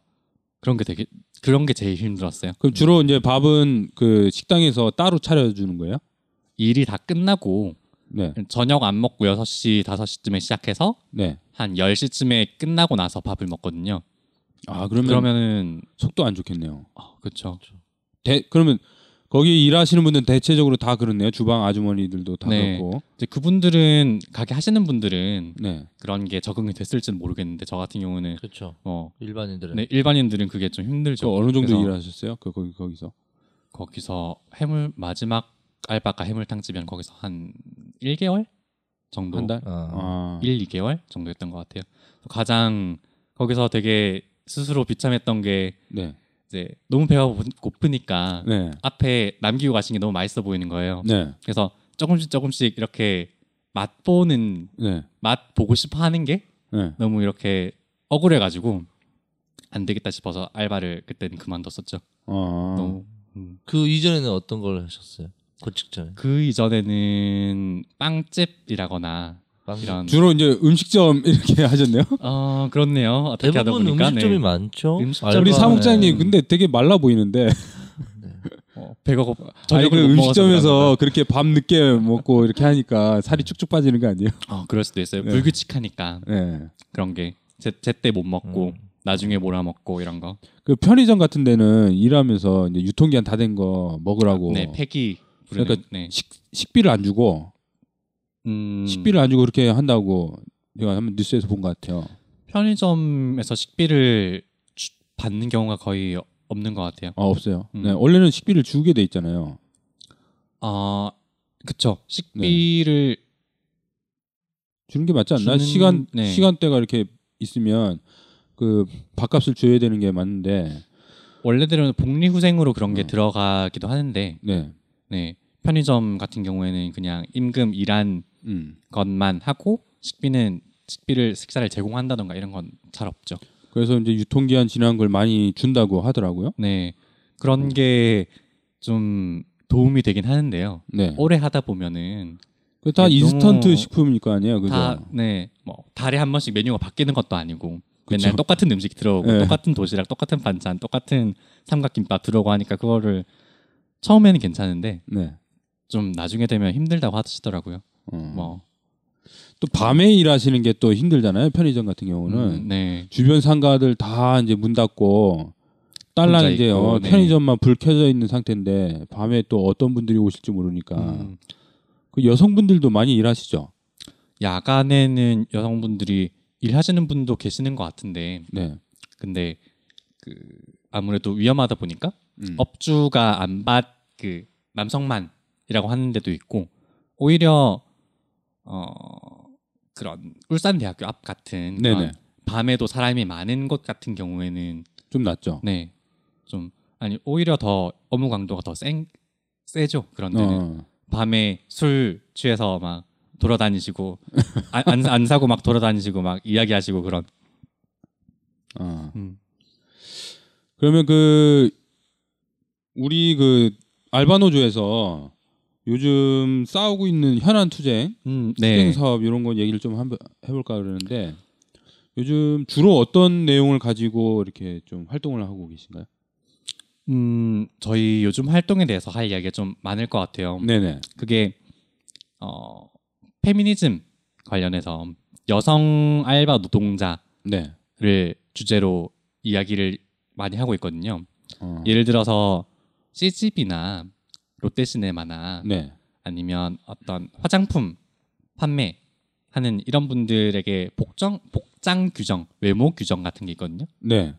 그런 게 되게 그런 게 제일 힘들었어요. 그럼 주로 이제 밥은 그 식당에서 따로 차려주는 거예요? 일이 다 끝나고 네. 저녁 안 먹고 6시, 5시쯤에 시작해서 네. 한 10시쯤에 끝나고 나서 밥을 먹거든요. 아 그러면 그러면은 속도 안 좋겠네요. 아, 그렇죠. 대, 그러면 거기 일하시는 분들은 대체적으로 다 그렇네요. 주방 아주머니들도 다 네. 그렇고. 이제 그분들은 가게 하시는 분들은 네. 그런 게 적응이 됐을지는 모르겠는데 저 같은 경우는 그렇죠. 뭐 일반인들은 네, 일반인들은 그게 좀 힘들죠. 저 어느 정도 일하셨어요? 그 거기 거기서. 거기서 해물 마지막 알바가 해물탕집이면 거기서 한 1개월 정도 한 달? 아, 아. 1, 2개월 정도였던 것 같아요. 가장 거기서 되게 스스로 비참했던 게 네. 이제 너무 배가 고- 고프니까 네. 앞에 남기고 가신 게 너무 맛있어 보이는 거예요. 네. 그래서 조금씩 조금씩 이렇게 맛보는 네. 맛 보고 싶어 하는 게 네. 너무 이렇게 억울해 가지고 안 되겠다 싶어서 알바를 그때는 그만뒀었죠. 어. 너무 음. 그 이전에는 어떤 걸 하셨어요? 그 직전에 그 이전에는 빵집이라거나 빵- 이런 주로 이제 음식점 이렇게 하셨네요. 어 그렇네요. 어떻게 하다 대부분 보니까 음식점이 네. 많죠. 음식점. 우리 사무장님 네. 근데 되게 말라 보이는데 어, 배가 고파. 아니 그 음식점에서 그렇게 밤 늦게 먹고 이렇게 하니까 살이 쭉쭉 빠지는 거 아니에요? 어, 그럴 수도 있어요. 네. 불규칙하니까 네. 그런 게 제때 못 먹고 음. 나중에 몰아 먹고 이런 거. 그 편의점 같은 데는 일하면서 이제 유통기한 다 된 거 먹으라고 네 폐기 그러니까 네. 식, 식비를 안 주고 음, 식비를 안 주고 그렇게 한다고 제가 한번 뉴스에서 본 것 같아요. 편의점에서 식비를 주- 받는 경우가 거의 없는 것 같아요. 아 없어요. 음. 네, 원래는 식비를 주게 돼 있잖아요. 어, 그쵸. 식비를 주는 게 맞지 않나? 주는- 시간 네. 시간대가 이렇게 있으면 그 밥값을 줘야 되는 게 맞는데 원래대로는 복리후생으로 그런 게 어. 들어가기도 하는데, 네. 네 편의점 같은 경우에는 그냥 임금 일한 음. 것만 하고 식비는 식비를 식사를 제공한다던가 이런 건 잘 없죠. 그래서 이제 유통기한 지난 걸 많이 준다고 하더라고요. 네. 그런 게좀 도움이 되긴 하는데요. 네. 오래 하다 보면은 그다 인스턴트 거 아니에요, 그죠? 다 네. 뭐 달에 한 번씩 메뉴가 바뀌는 것도 아니고 맨날 그쵸. 똑같은 음식 들어오고 네. 똑같은 도시락, 똑같은 반찬, 똑같은 삼각김밥 들어오고 하니까 그거를 처음에는 괜찮은데 네. 좀 나중에 되면 힘들다고 하시더라고요. 어. 뭐또 밤에 일하시는 게 또 힘들잖아요. 편의점 같은 경우는 음, 네. 주변 상가들 다 이제 문 닫고 딸랑 이제 어, 네. 편의점만 불 켜져 있는 상태인데 밤에 또 어떤 분들이 오실지 모르니까 음, 그 여성분들도 많이 일하시죠. 야간에는 여성분들이 일하시는 분도 계시는 것 같은데 네. 근데 그 아무래도 위험하다 보니까 음. 업주가 안 받 그 남성만이라고 하는 데도 있고 오히려 어 그런 울산 대학교 앞 같은 네네. 밤에도 사람이 많은 곳 같은 경우에는 좀 낫죠. 네 좀 아니 오히려 더 업무 강도가 더 센, 세죠 그런 데는 어. 밤에 술 취해서 막 돌아다니시고 안, 안, 안 사고 막 돌아다니시고 막 이야기하시고 그런 어. 음. 그러면 그 우리 그 알바노조에서 요즘 싸우고 있는 현안 투쟁, 음, 투쟁 네. 사업 이런 거 얘기를 좀 한번 해볼까 그러는데 요즘 주로 어떤 내용을 가지고 이렇게 좀 활동을 하고 계신가요? 음, 저희 요즘 활동에 대해서 할 이야기가 좀 많을 것 같아요. 네네. 그게 어, 페미니즘 관련해서 여성 알바 노동자를 네. 주제로 이야기를 많이 하고 있거든요. 어. 예를 들어서 CGV나 롯데시네마나 네. 아니면 어떤 화장품 판매하는 이런 분들에게 복정 복장 규정, 외모 규정 같은 게 있거든요. 네.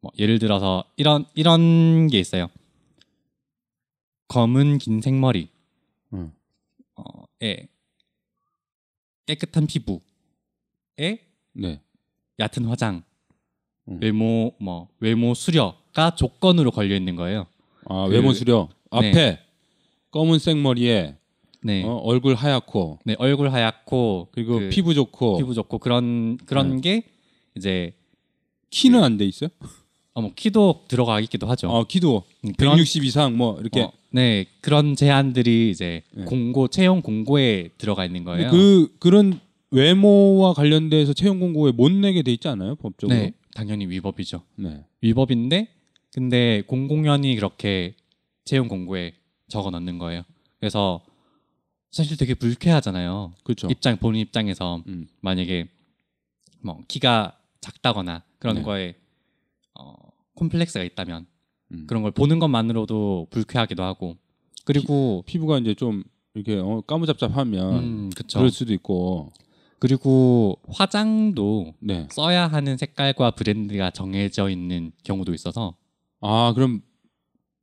뭐 예를 들어서 이런 이런 게 있어요. 검은 긴 생머리, 음. 어, 에 깨끗한 피부에 네. 얕은 화장, 음. 외모 뭐 외모 수려가 조건으로 걸려 있는 거예요. 아 그- 외모 수려 앞에 검은색 머리에 네, 어, 얼굴 하얗고 네 얼굴 하얗고 그리고 그 피부 좋고 피부 좋고 그런 그런 게 이제 키는 안돼 있어요? 어, 뭐 키도 들어가 있기도 하죠. 어 키도 음, 그런 160 이상 뭐 이렇게 어, 네 그런 제한들이 이제 네. 공고 채용 공고에 들어가 있는 거예요. 그 그런 외모와 관련돼서 채용 공고에 못 내게 돼 있지 않아요 법적으로? 네 당연히 위법이죠. 네. 위법인데 근데 공공연히 그렇게 채용 공고에 적어 넣는 거예요. 그래서 사실 되게 불쾌하잖아요. 그렇죠. 입장 본인 입장에서 음. 만약에 뭐 키가 작다거나 그런 네. 거에 어, 콤플렉스가 있다면 음. 그런 걸 보는 것만으로도 불쾌하기도 하고 그리고 피 부가 이제 좀 이렇게 어, 까무잡잡하면 음, 그쵸. 그럴 수도 있고. 그리고 화장도 네. 써야 하는 색깔과 브랜드가 정해져 있는 경우도 있어서 아 그럼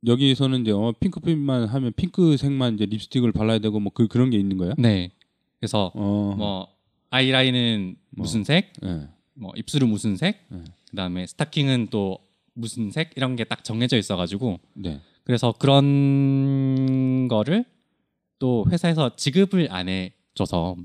여기서는 이제 어, 핑크빛만 하면 핑크색만 이제 립스틱을 발라야 되고 뭐 그 그런 게 있는 거예요? 네 그래서 어. 뭐 아이라인은 뭐. 무슨 색, 네. 뭐 입술은 무슨 색, 네. 그다음에 스타킹은 또 무슨 색 이런 게 딱 정해져 있어가지고 네. 그래서 그런 거를 또 회사에서 지급을 안 해줘서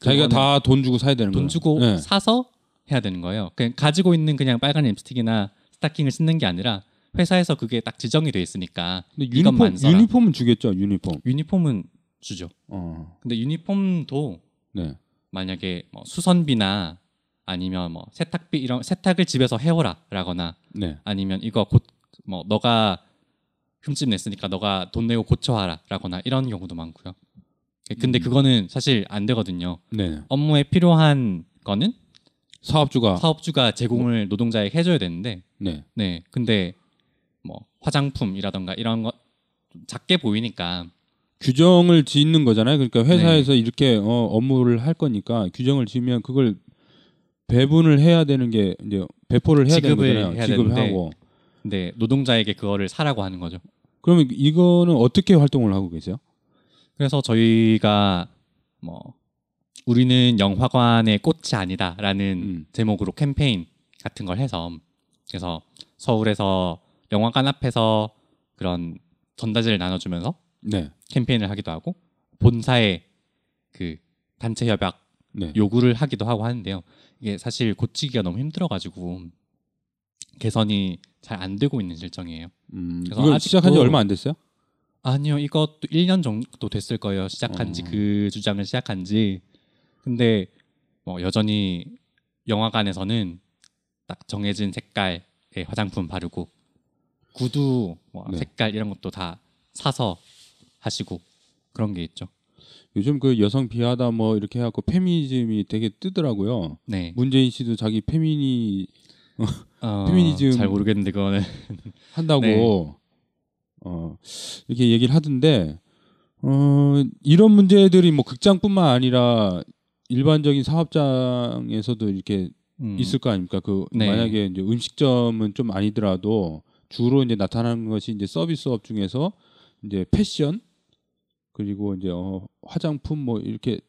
자기가 다 돈 주고 사야 되는 거예요. 돈 주고 네. 사서 해야 되는 거예요. 그냥 가지고 있는 그냥 빨간 립스틱이나 스타킹을 쓰는 게 아니라 회사에서 그게 딱 지정이 돼 있으니까 근데 유니폼. 유니폼은 주겠죠. 유니폼. 유니폼은 주죠. 어. 근데 유니폼도 네. 만약에 뭐 수선비나 아니면 뭐 세탁비 이런 세탁을 집에서 해오라라거나 네. 아니면 이거 곧 뭐 너가 흠집 냈으니까 너가 돈 내고 고쳐와라라거나 이런 경우도 많고요. 근데 음. 그거는 사실 안 되거든요. 네. 업무에 필요한 거는 사업주가 사업주가 제공을 노동자에게 해줘야 되는데 네. 네 근데 뭐 화장품이라던가 이런 거좀 작게 보이니까 규정을 짓는 거잖아요. 그러니까 회사에서 네. 이렇게 어, 업무를 할 거니까 규정을 지으면 그걸 배분을 해야 되는 게 이제 배포를 해야 되는 거잖아요. 지급을 하고. 근데 노동자에게 그거를 사라고 하는 거죠. 그러면 이거는 어떻게 활동을 하고 계세요? 그래서 저희가 뭐 우리는 영화관의 꽃이 아니다라는 음. 제목으로 캠페인 같은 걸 해서 그래서 서울에서 영화관 앞에서 그런 전단지를 나눠주면서 네. 캠페인을 하기도 하고 본사에 그 단체 협약 네. 요구를 하기도 하고 하는데요. 이게 사실 고치기가 너무 힘들어가지고 개선이 잘 안 되고 있는 실정이에요. 음, 그래서 아직도- 시작한 지 얼마 안 됐어요? 아니요, 이것도 1년 정도 됐을 거예요. 시작한 지 어. 그 주장을 시작한 지. 근데 뭐 여전히 영화관에서는 딱 정해진 색깔의 화장품 바르고 구두 뭐 네. 색깔 이런 것도 다 사서 하시고 그런 게 있죠. 요즘 그 여성 비하다 뭐 이렇게 해갖고 페미니즘이 되게 뜨더라고요. 네. 문재인 씨도 자기 페미니 어, 페미니즘- 잘 모르겠는데 그거는 한다고 네. 어 이렇게 얘기를 하던데 어 이런 문제들이 뭐 극장뿐만 아니라 일반적인 사업장에서도 이렇게 음, 있을 거 아닙니까? 그 네. 만약에 이제 음식점은 좀 아니더라도 주로 이제 나타나는 것이 이제 서비스업 중에서 이제 패션 그리고 이제 어, 화장품 뭐 이렇게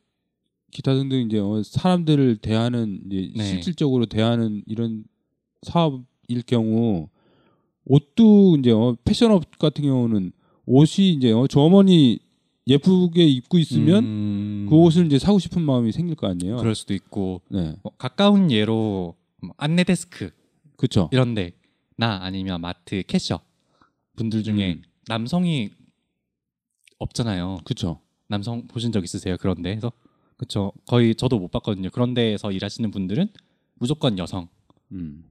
기타 등등 이제 어, 사람들을 대하는 이제 네. 실질적으로 대하는 이런 사업일 경우 옷도 이제 어, 패션업 같은 경우는 옷이 이제 어, 저 어머니 예쁘게 입고 있으면 음, 그 옷을 이제 사고 싶은 마음이 생길 거 아니에요. 그럴 수도 있고 네, 뭐 가까운 예로 뭐 안내 데스크 그렇죠. 이런데 나 아니면 마트 캐셔 분들 중에 음. 남성이 없잖아요. 그렇죠. 남성 보신 적 있으세요? 그런데 해서 그렇죠. 거의 저도 못 봤거든요. 그런 데에서 일하시는 분들은 무조건 여성. 음.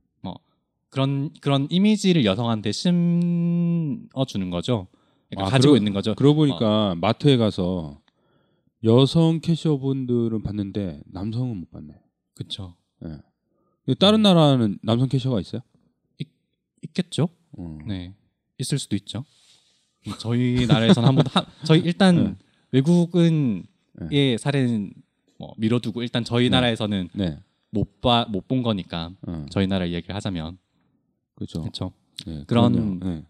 그런 그런 이미지를 여성한테 심어 주는 거죠. 그러니까 아, 가지고 그러- 있는 거죠. 그러고 보니까 마트에 가서 여성 캐셔분들은 봤는데 남성은 못 봤네. 그렇죠. 근데 다른 나라는 남성 캐셔가 있어요? 있겠죠? 어. 네. 있을 수도 있죠. 저희 나라에서는 한번 한 저희 일단 네. 외국은의 사례는 뭐 미뤄두고 일단 저희 네. 나라에서는 네. 못봐못 본 거니까 어. 저희 나라 이야기를 하자면 그렇죠. 그렇죠. 네, 그런-. 네.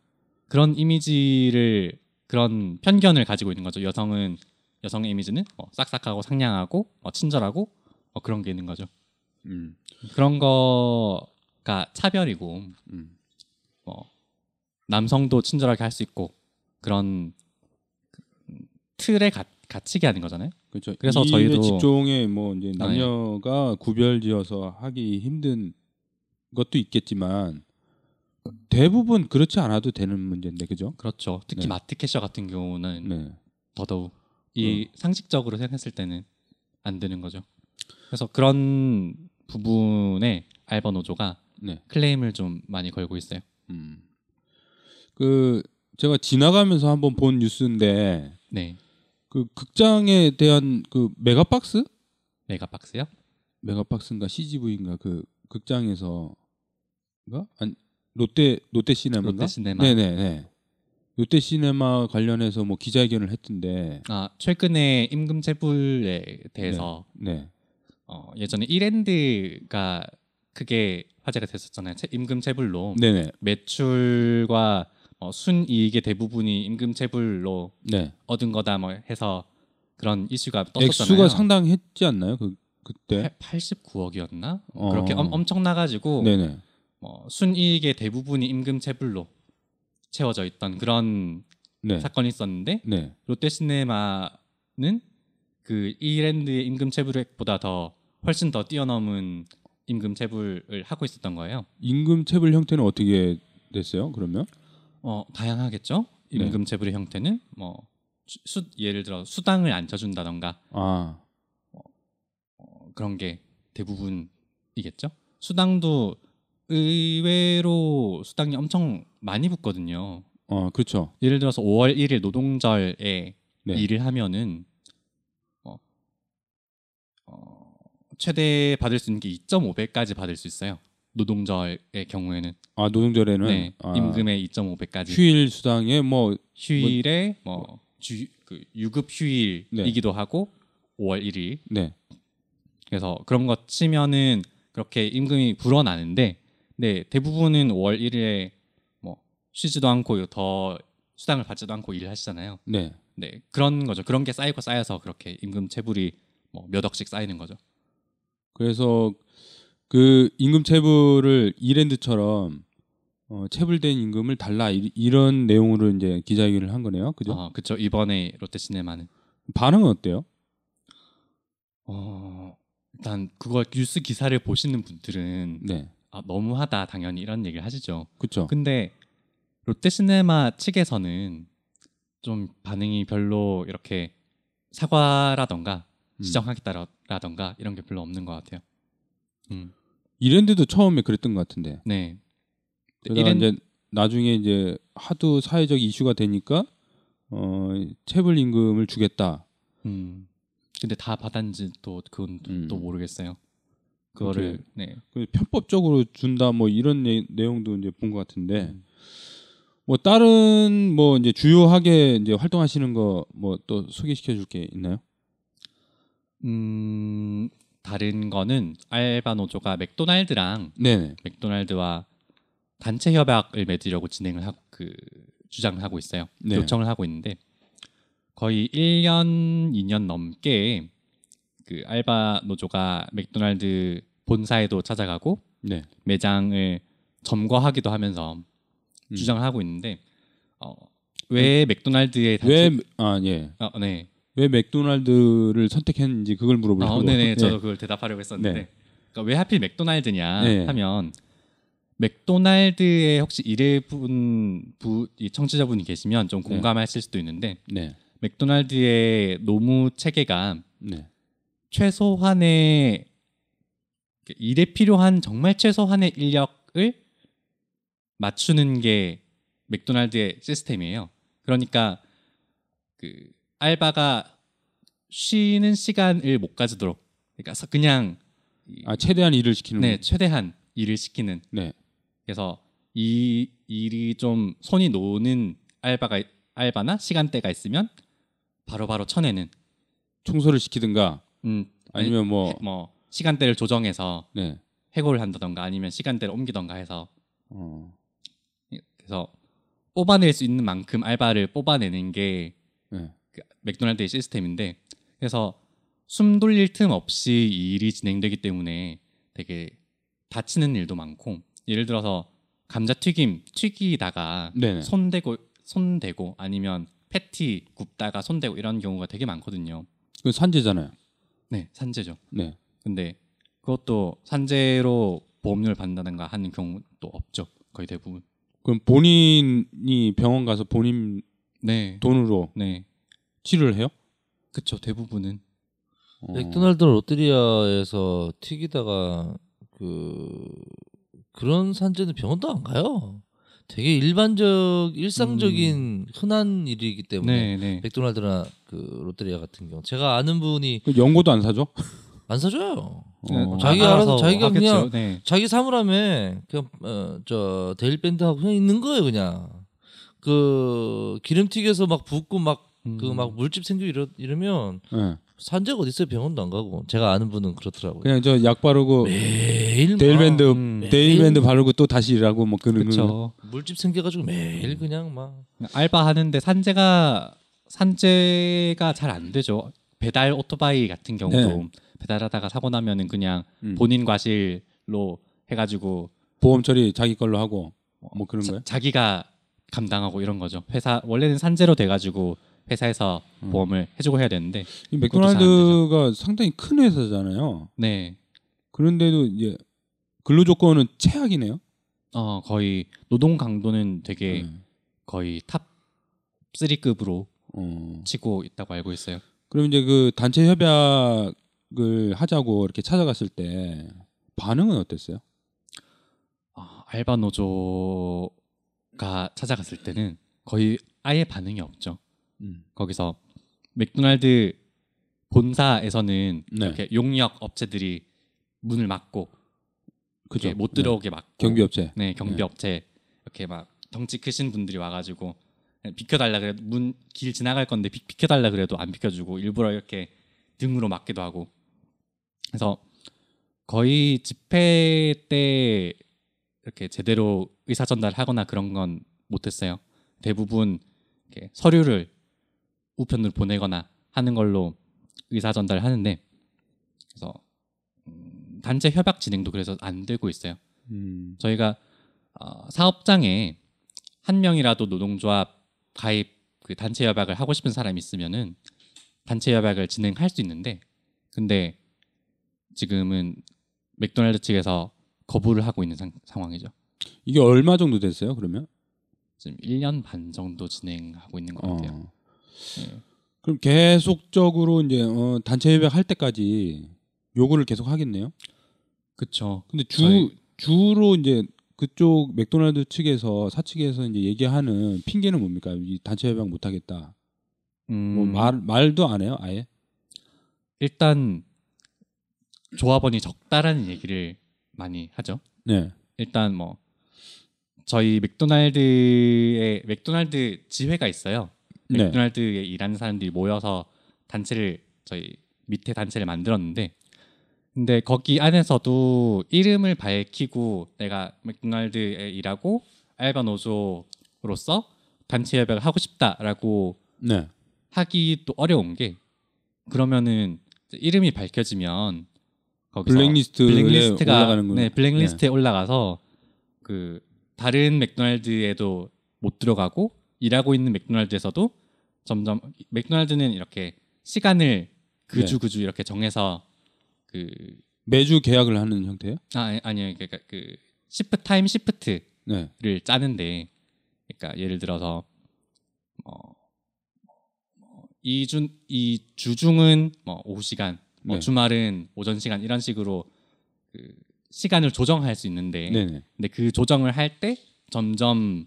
그런 이미지를 그런 편견을 가지고 있는 거죠. 여성은 여성의 이미지는 뭐 싹싹하고 상냥하고 뭐 친절하고 뭐 그런 게 있는 거죠. 음. 그런 거가 차별이고 음. 뭐 남성도 친절하게 할 수 있고 그런 그, 음, 틀에 가, 갇히게 하는 거잖아요. 그렇죠. 그래서 이 저희도- 네. 직종에 뭐 이제 남녀가 구별지어서 하기 힘든 것도 있겠지만 대부분 그렇지 않아도 되는 문제인데 그죠? 그렇죠. 특히 네. 마트 캐셔 같은 경우는 네. 더더욱 이 상식적으로 생각했을 때는 안 되는 거죠. 그래서 그런 부분에 알바 노조가 네. 클레임을 좀 많이 걸고 있어요. 음. 그 제가 지나가면서 한번 본 뉴스인데 네, 그 극장에 대한 그 메가박스? 메가박스요? 메가박스인가 CGV인가 그 극장에서가 아니 롯데 롯데 시네마인가? 롯데 시네마. 네네 네. 롯데 시네마 관련해서 뭐 기자회견을 했던데. 아 최근에 임금 체불에 대해서 네. 어, 예전에 이랜드가 크게 화제가 됐었잖아요. 체- 임금 체불로 네네. 매출과 어, 순이익의 대부분이 임금 체불로 네. 얻은 거다 뭐 해서 그런 이슈가 떴었잖아요. 액수가 상당했지 않나요? 그 그때. 89억이었나? 어. 그렇게 엄, 엄청 나가지고 네네. 뭐 순이익의 대부분이 임금 체불로 채워져 있던 그런 네. 사건이 있었는데 네. 롯데시네마는 그 이랜드의 임금 체불액보다 더 훨씬 더 뛰어넘은 임금 체불을 하고 있었던 거예요. 임금 체불 형태는 어떻게 됐어요? 그러면? 어 다양하겠죠. 네. 임금 체불의 형태는 뭐 수, 수- 예를 들어 수당을 안 쳐준다던가 아. 어, 그런 게 대부분이겠죠. 수당도 의외로 수당이 엄청 많이 붙거든요. 어, 그렇죠. 예를 들어서 5월 1일 노동절에 네. 일을 하면은 어, 어, 최대 받을 수 있는 게 2.5배까지 받을 수 있어요. 노동절의 경우에는 아, 노동절에는 네, 아, 임금의 2.5배까지 휴일 수당에 뭐 휴일에 뭐 주, 그 유급 휴일이기도 하고 5월 1일 네. 그래서 그런 거 치면은 그렇게 임금이 불어나는데 네 대부분은 5월 1일에 뭐 쉬지도 않고 더 수당을 받지도 않고 일을 하시잖아요. 네. 네 그런 거죠. 그런 게 쌓이고 쌓여서 그렇게 임금 체불이 뭐 몇 억씩 쌓이는 거죠. 그래서 그 임금 체불을 이랜드처럼 어, 체불된 임금을 달라 이, 이런 내용으로 이제 기자회견을 한 거네요. 그죠? 어, 그쵸 이번에 롯데시네마는 반응은 어때요? 어 일단 그걸 뉴스 기사를 보시는 분들은 네. 아, 너무하다 당연히 이런 얘기를 하시죠. 그렇죠. 근데 롯데시네마 측에서는 좀 반응이 별로 이렇게 사과라던가 음. 지정하겠다라던가 이런 게 별로 없는 것 같아요. 음, 이랜드도 처음에 그랬던 것 같은데. 네. 그러다가 이랜- 이제 나중에 이제 하도 사회적 이슈가 되니까 어 체불 임금을 주겠다. 음. 근데 다 받았는지 또 그건 또- 음. 또 모르겠어요. 그거를. 네. 그 편법적으로 준다 뭐 이런 내, 내용도 이제 본 것 같은데 음. 뭐 다른 뭐 이제 주요하게 이제 활동하시는 거 뭐 또 소개시켜 줄 게 있나요? 음, 다른 거는 알바 노조가 맥도날드랑 네네. 맥도날드와 단체 협약을 맺으려고 진행을 하고 그 주장을 하고 있어요. 네. 요청을 하고 있는데 거의 1년 2년 넘게 그 알바 노조가 맥도날드 본사에도 찾아가고 네. 매장을 점거하기도 하면서 음. 주장을 하고 있는데 어, 왜 맥도날드의 단체 왜 아 예. 어, 네. 왜 맥도날드를 선택했는지 그걸 물어보려고. 어, 네네. 저도 예. 그걸 대답하려고 했었는데 네. 그러니까 왜 하필 맥도날드냐 네. 하면 맥도날드에 혹시 일해본 부, 이 청취자분이 계시면 좀 네. 공감하실 수도 있는데 네. 맥도날드의 노무 체계가 네. 최소한의 일에 필요한 정말 최소한의 인력을 맞추는 게 맥도날드의 시스템이에요. 그러니까 그 알바가 쉬는 시간을 못 가지도록 그러니까 서- 그냥 이- 아 최대한 일을 시키는. 네 최대한 일을 시키는 네. 그래서 이 일이 좀 손이 노는 알바가 알바나 시간대가 있으면 바로바로 쳐내는 청소를 시키든가 음 아니면 뭐뭐 시간대를 조정해서 네. 해고를 한다던가 아니면 시간대를 옮기던가 해서 어. 그래서 뽑아낼 수 있는 만큼 알바를 뽑아내는 게 네. 그 맥도날드의 시스템인데 그래서 숨 돌릴 틈 없이 이 일이 진행되기 때문에 되게 다치는 일도 많고 예를 들어서 감자튀김 튀기다가 네네. 손대고 손대고 아니면 패티 굽다가 손대고 이런 경우가 되게 많거든요. 그 산재잖아요. 네, 산재죠. 네. 근데 그것도 산재로 보험료를 받는다든가 하는 경우도 없죠. 거의 대부분. 그럼 본인이 병원 가서 본인 네. 돈으로 네. 치료를 해요? 그쵸. 대부분은. 어. 맥도날드 롯데리아에서 튀기다가 그 그런 산재는 병원도 안 가요. 되게 일반적 일상적인 흔한 일이기 때문에 네, 네. 맥도날드나 그 롯데리아 같은 경우 제가 아는 분이 그 연고도 안 사줘? 안 사줘요. 어. 자기 알아서 자기가 하겠죠. 그냥 네. 자기 사물함에 그냥 어, 저 데일 밴드 하고 그냥 있는 거예요 그냥 그 기름 튀겨서 막 붓고 막 그막 음. 물집 생기고 이러, 이러면 네. 산재가 어디 있어요 병원도 안 가고 제가 아는 분은 그렇더라고요 그냥 저 약 바르고 매일 대일밴드 막 음. 대일밴드 바르고 또 다시 일하고 뭐 그런 거. 그쵸. 물집 생겨가지고 매일 그냥 막 알바 하는데 산재가 산재가 잘 안 되죠. 배달 오토바이 같은 경우도 네. 배달하다가 사고 나면은 그냥 음. 본인 과실로 해가지고 보험 처리 자기 걸로 하고 뭐 그런 거요? 자기가 감당하고 이런 거죠. 회사 원래는 산재로 돼가지고 회사에서 음. 보험을 해주고 해야 되는데 이 맥도날드가 상당히 큰 회사잖아요. 네, 그런데도 이제 근로 조건은 최악이네요. 어 거의 노동 강도는 되게 네. 거의 top 3급으로 어. 치고 있다고 알고 있어요. 그럼 이제 그 단체 협약을 하자고 이렇게 찾아갔을 때 반응은 어땠어요? 아, 알바 노조가 찾아갔을 때는 거의 아예 반응이 없죠. 음. 거기서 맥도날드 본사에서는 네. 이렇게 용역 업체들이 문을 막고 그죠? 이렇게 못 들어오게 막고 경비업체. 네 경비업체 이렇게 막 덩치 크신 분들이 와가지고 비켜달라 그래도 문 길 지나갈 건데 비, 비켜달라 그래도 안 비켜주고 일부러 이렇게 등으로 막기도 하고 그래서 거의 집회 때 이렇게 제대로 의사 전달하거나 그런 건 못했어요. 대부분 이렇게 서류를 우편으로 보내거나 하는 걸로 의사 전달을 하는데 그래서 음, 단체 협약 진행도 그래서 안 되고 있어요. 음. 저희가 어, 사업장에 한 명이라도 노동조합 가입 그 단체 협약을 하고 싶은 사람이 있으면은 단체 협약을 진행할 수 있는데 근데 지금은 맥도날드 측에서 거부를 하고 있는 상, 상황이죠. 이게 얼마 정도 됐어요? 그러면? 지금 1년 반 정도 진행하고 있는 것 같아요. 어. 네. 그럼 계속적으로 이제 어, 단체 협약 할 때까지 요구를 계속 하겠네요. 그렇죠. 근데 주 저희- 주로 이제 그쪽 맥도날드 측에서 사측에서 이제 얘기하는 핑계는 뭡니까? 이 단체 협약 못 하겠다. 음, 뭐말 말도 안 해요, 아예? 일단 조합원이 적다라는 얘기를 많이 하죠. 네. 일단 뭐 저희 맥도날드에 맥도날드 지회가 있어요. 네. 맥도날드에 일하는 사람들이 모여서 단체를 저희 밑에 단체를 만들었는데 근데 거기 안에서도 이름을 밝히고 내가 맥도날드에 일하고 알바 노조로서 단체 협약을 하고 싶다라고 네. 하기 또 어려운 게 그러면은 이름이 밝혀지면 거기서 블랙리스트에 블랙리스트가. 네 블랙리스트에 올라가서 그 다른 맥도날드에도 못 들어가고 일하고 있는 맥도날드에서도 점점 맥도날드는 이렇게 시간을 그주 네. 그주 이렇게 정해서 그 매주 계약을 하는 형태예요? 아, 아니, 아니요 그러니까 그 shift time shift를 네. 짜는데 그러니까 예를 들어서 뭐, 뭐이준 이 주중은 뭐 오후 시간 뭐 네. 주말은 오전 시간 이런 식으로 그 시간을 조정할 수 있는데 네, 네. 근데 그 조정을 할 때 점점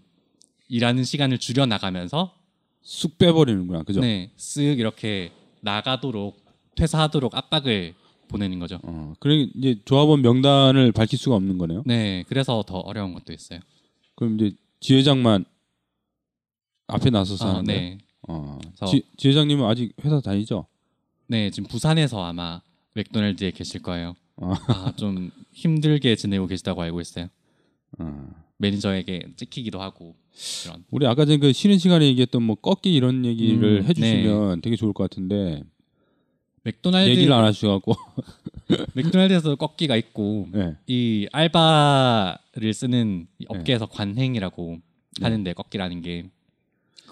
일하는 시간을 줄여 나가면서 쑥 빼버리는구나. 그죠? 네, 쓱 이렇게 나가도록 퇴사하도록 압박을 보내는 거죠. 어, 그래 이제 조합원 명단을 밝힐 수가 없는 거네요. 네, 그래서 더 어려운 것도 있어요. 그럼 이제 지회장만 앞에 나서서 아, 하는데. 네, 어. 그래서- 지, 지회장님은 아직 회사 다니죠? 네, 지금 부산에서 아마 맥도날드에 계실 거예요. 어. 아, 좀 힘들게 지내고 계시다고 알고 있어요. 어. 매니저에게 찍히기도 하고 그런. 우리 아까 전에 그 쉬는 시간에 얘기했던 뭐 꺾기 이런 얘기를 음, 해주시면 되게 좋을 것 같은데 맥도날드 얘기를 안 하셔갖고 맥도날드에서 꺾기가 있고 네. 이 알바를 쓰는 이 업계에서 관행이라고 하는데 꺾기라는 게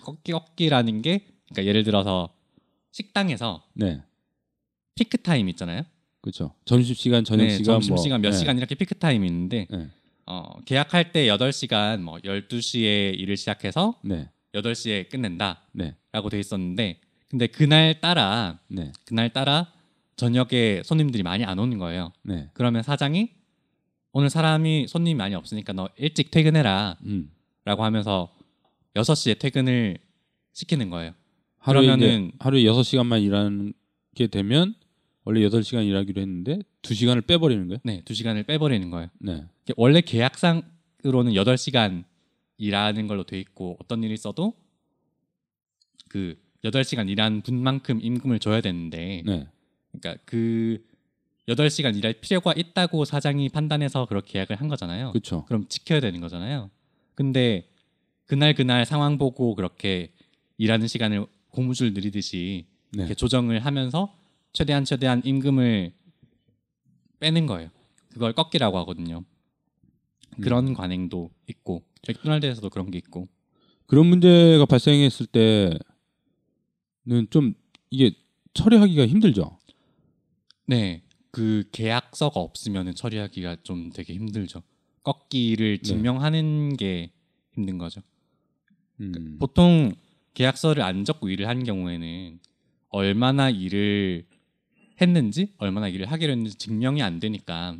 꺾기 꺾기라는 게 그러니까 예를 들어서 식당에서 네. 피크 타임 있잖아요. 그렇죠. 점심 시간, 저녁 네, 시간, 점심 뭐, 시간 몇 네. 시간 이렇게 피크 타임이 있는데 네. 어, 계약할 때 8시간 뭐 12시에 일을 시작해서 네. 8시에 끝낸다라고 네. 돼 있었는데 근데 그날 따라 네. 그날 따라 저녁에 손님들이 많이 안 오는 거예요. 네. 그러면 사장이 오늘 사람이 손님이 많이 없으니까 너 일찍 퇴근해라 음. 라고 하면서 6시에 퇴근을 시키는 거예요. 하루에 그러면은- 하루에 6시간만 일하게 되면 원래 8시간 일하기로 했는데 2시간을 빼버리는 거예요? 네, 2시간을 빼버리는 거예요. 네. 원래 계약상으로는 8시간 일하는 걸로 돼 있고 어떤 일이 있어도 그 8시간 일한 분만큼 임금을 줘야 되는데 네. 그러니까 그 8시간 일할 필요가 있다고 사장이 판단해서 그렇게 계약을 한 거잖아요. 그렇죠. 그럼 지켜야 되는 거잖아요. 근데 그날 그날 상황 보고 그렇게 일하는 시간을 고무줄 늘리듯이 네. 이렇게 조정을 하면서 최대한 최대한 임금을 빼는 거예요. 그걸 꺾기라고 하거든요. 그런 관행도 있고 맥도날드에서도 그런 게 있고 그런 문제가 발생했을 때는 좀 이게 처리하기가 힘들죠. 네, 그 계약서가 없으면 처리하기가 좀 되게 힘들죠. 꺾기를 증명하는 게 힘든 거죠. 음. 보통 계약서를 안 적고 일을 하는 경우에는 얼마나 일을 했는지 얼마나 일을 하기로 했는지 증명이 안 되니까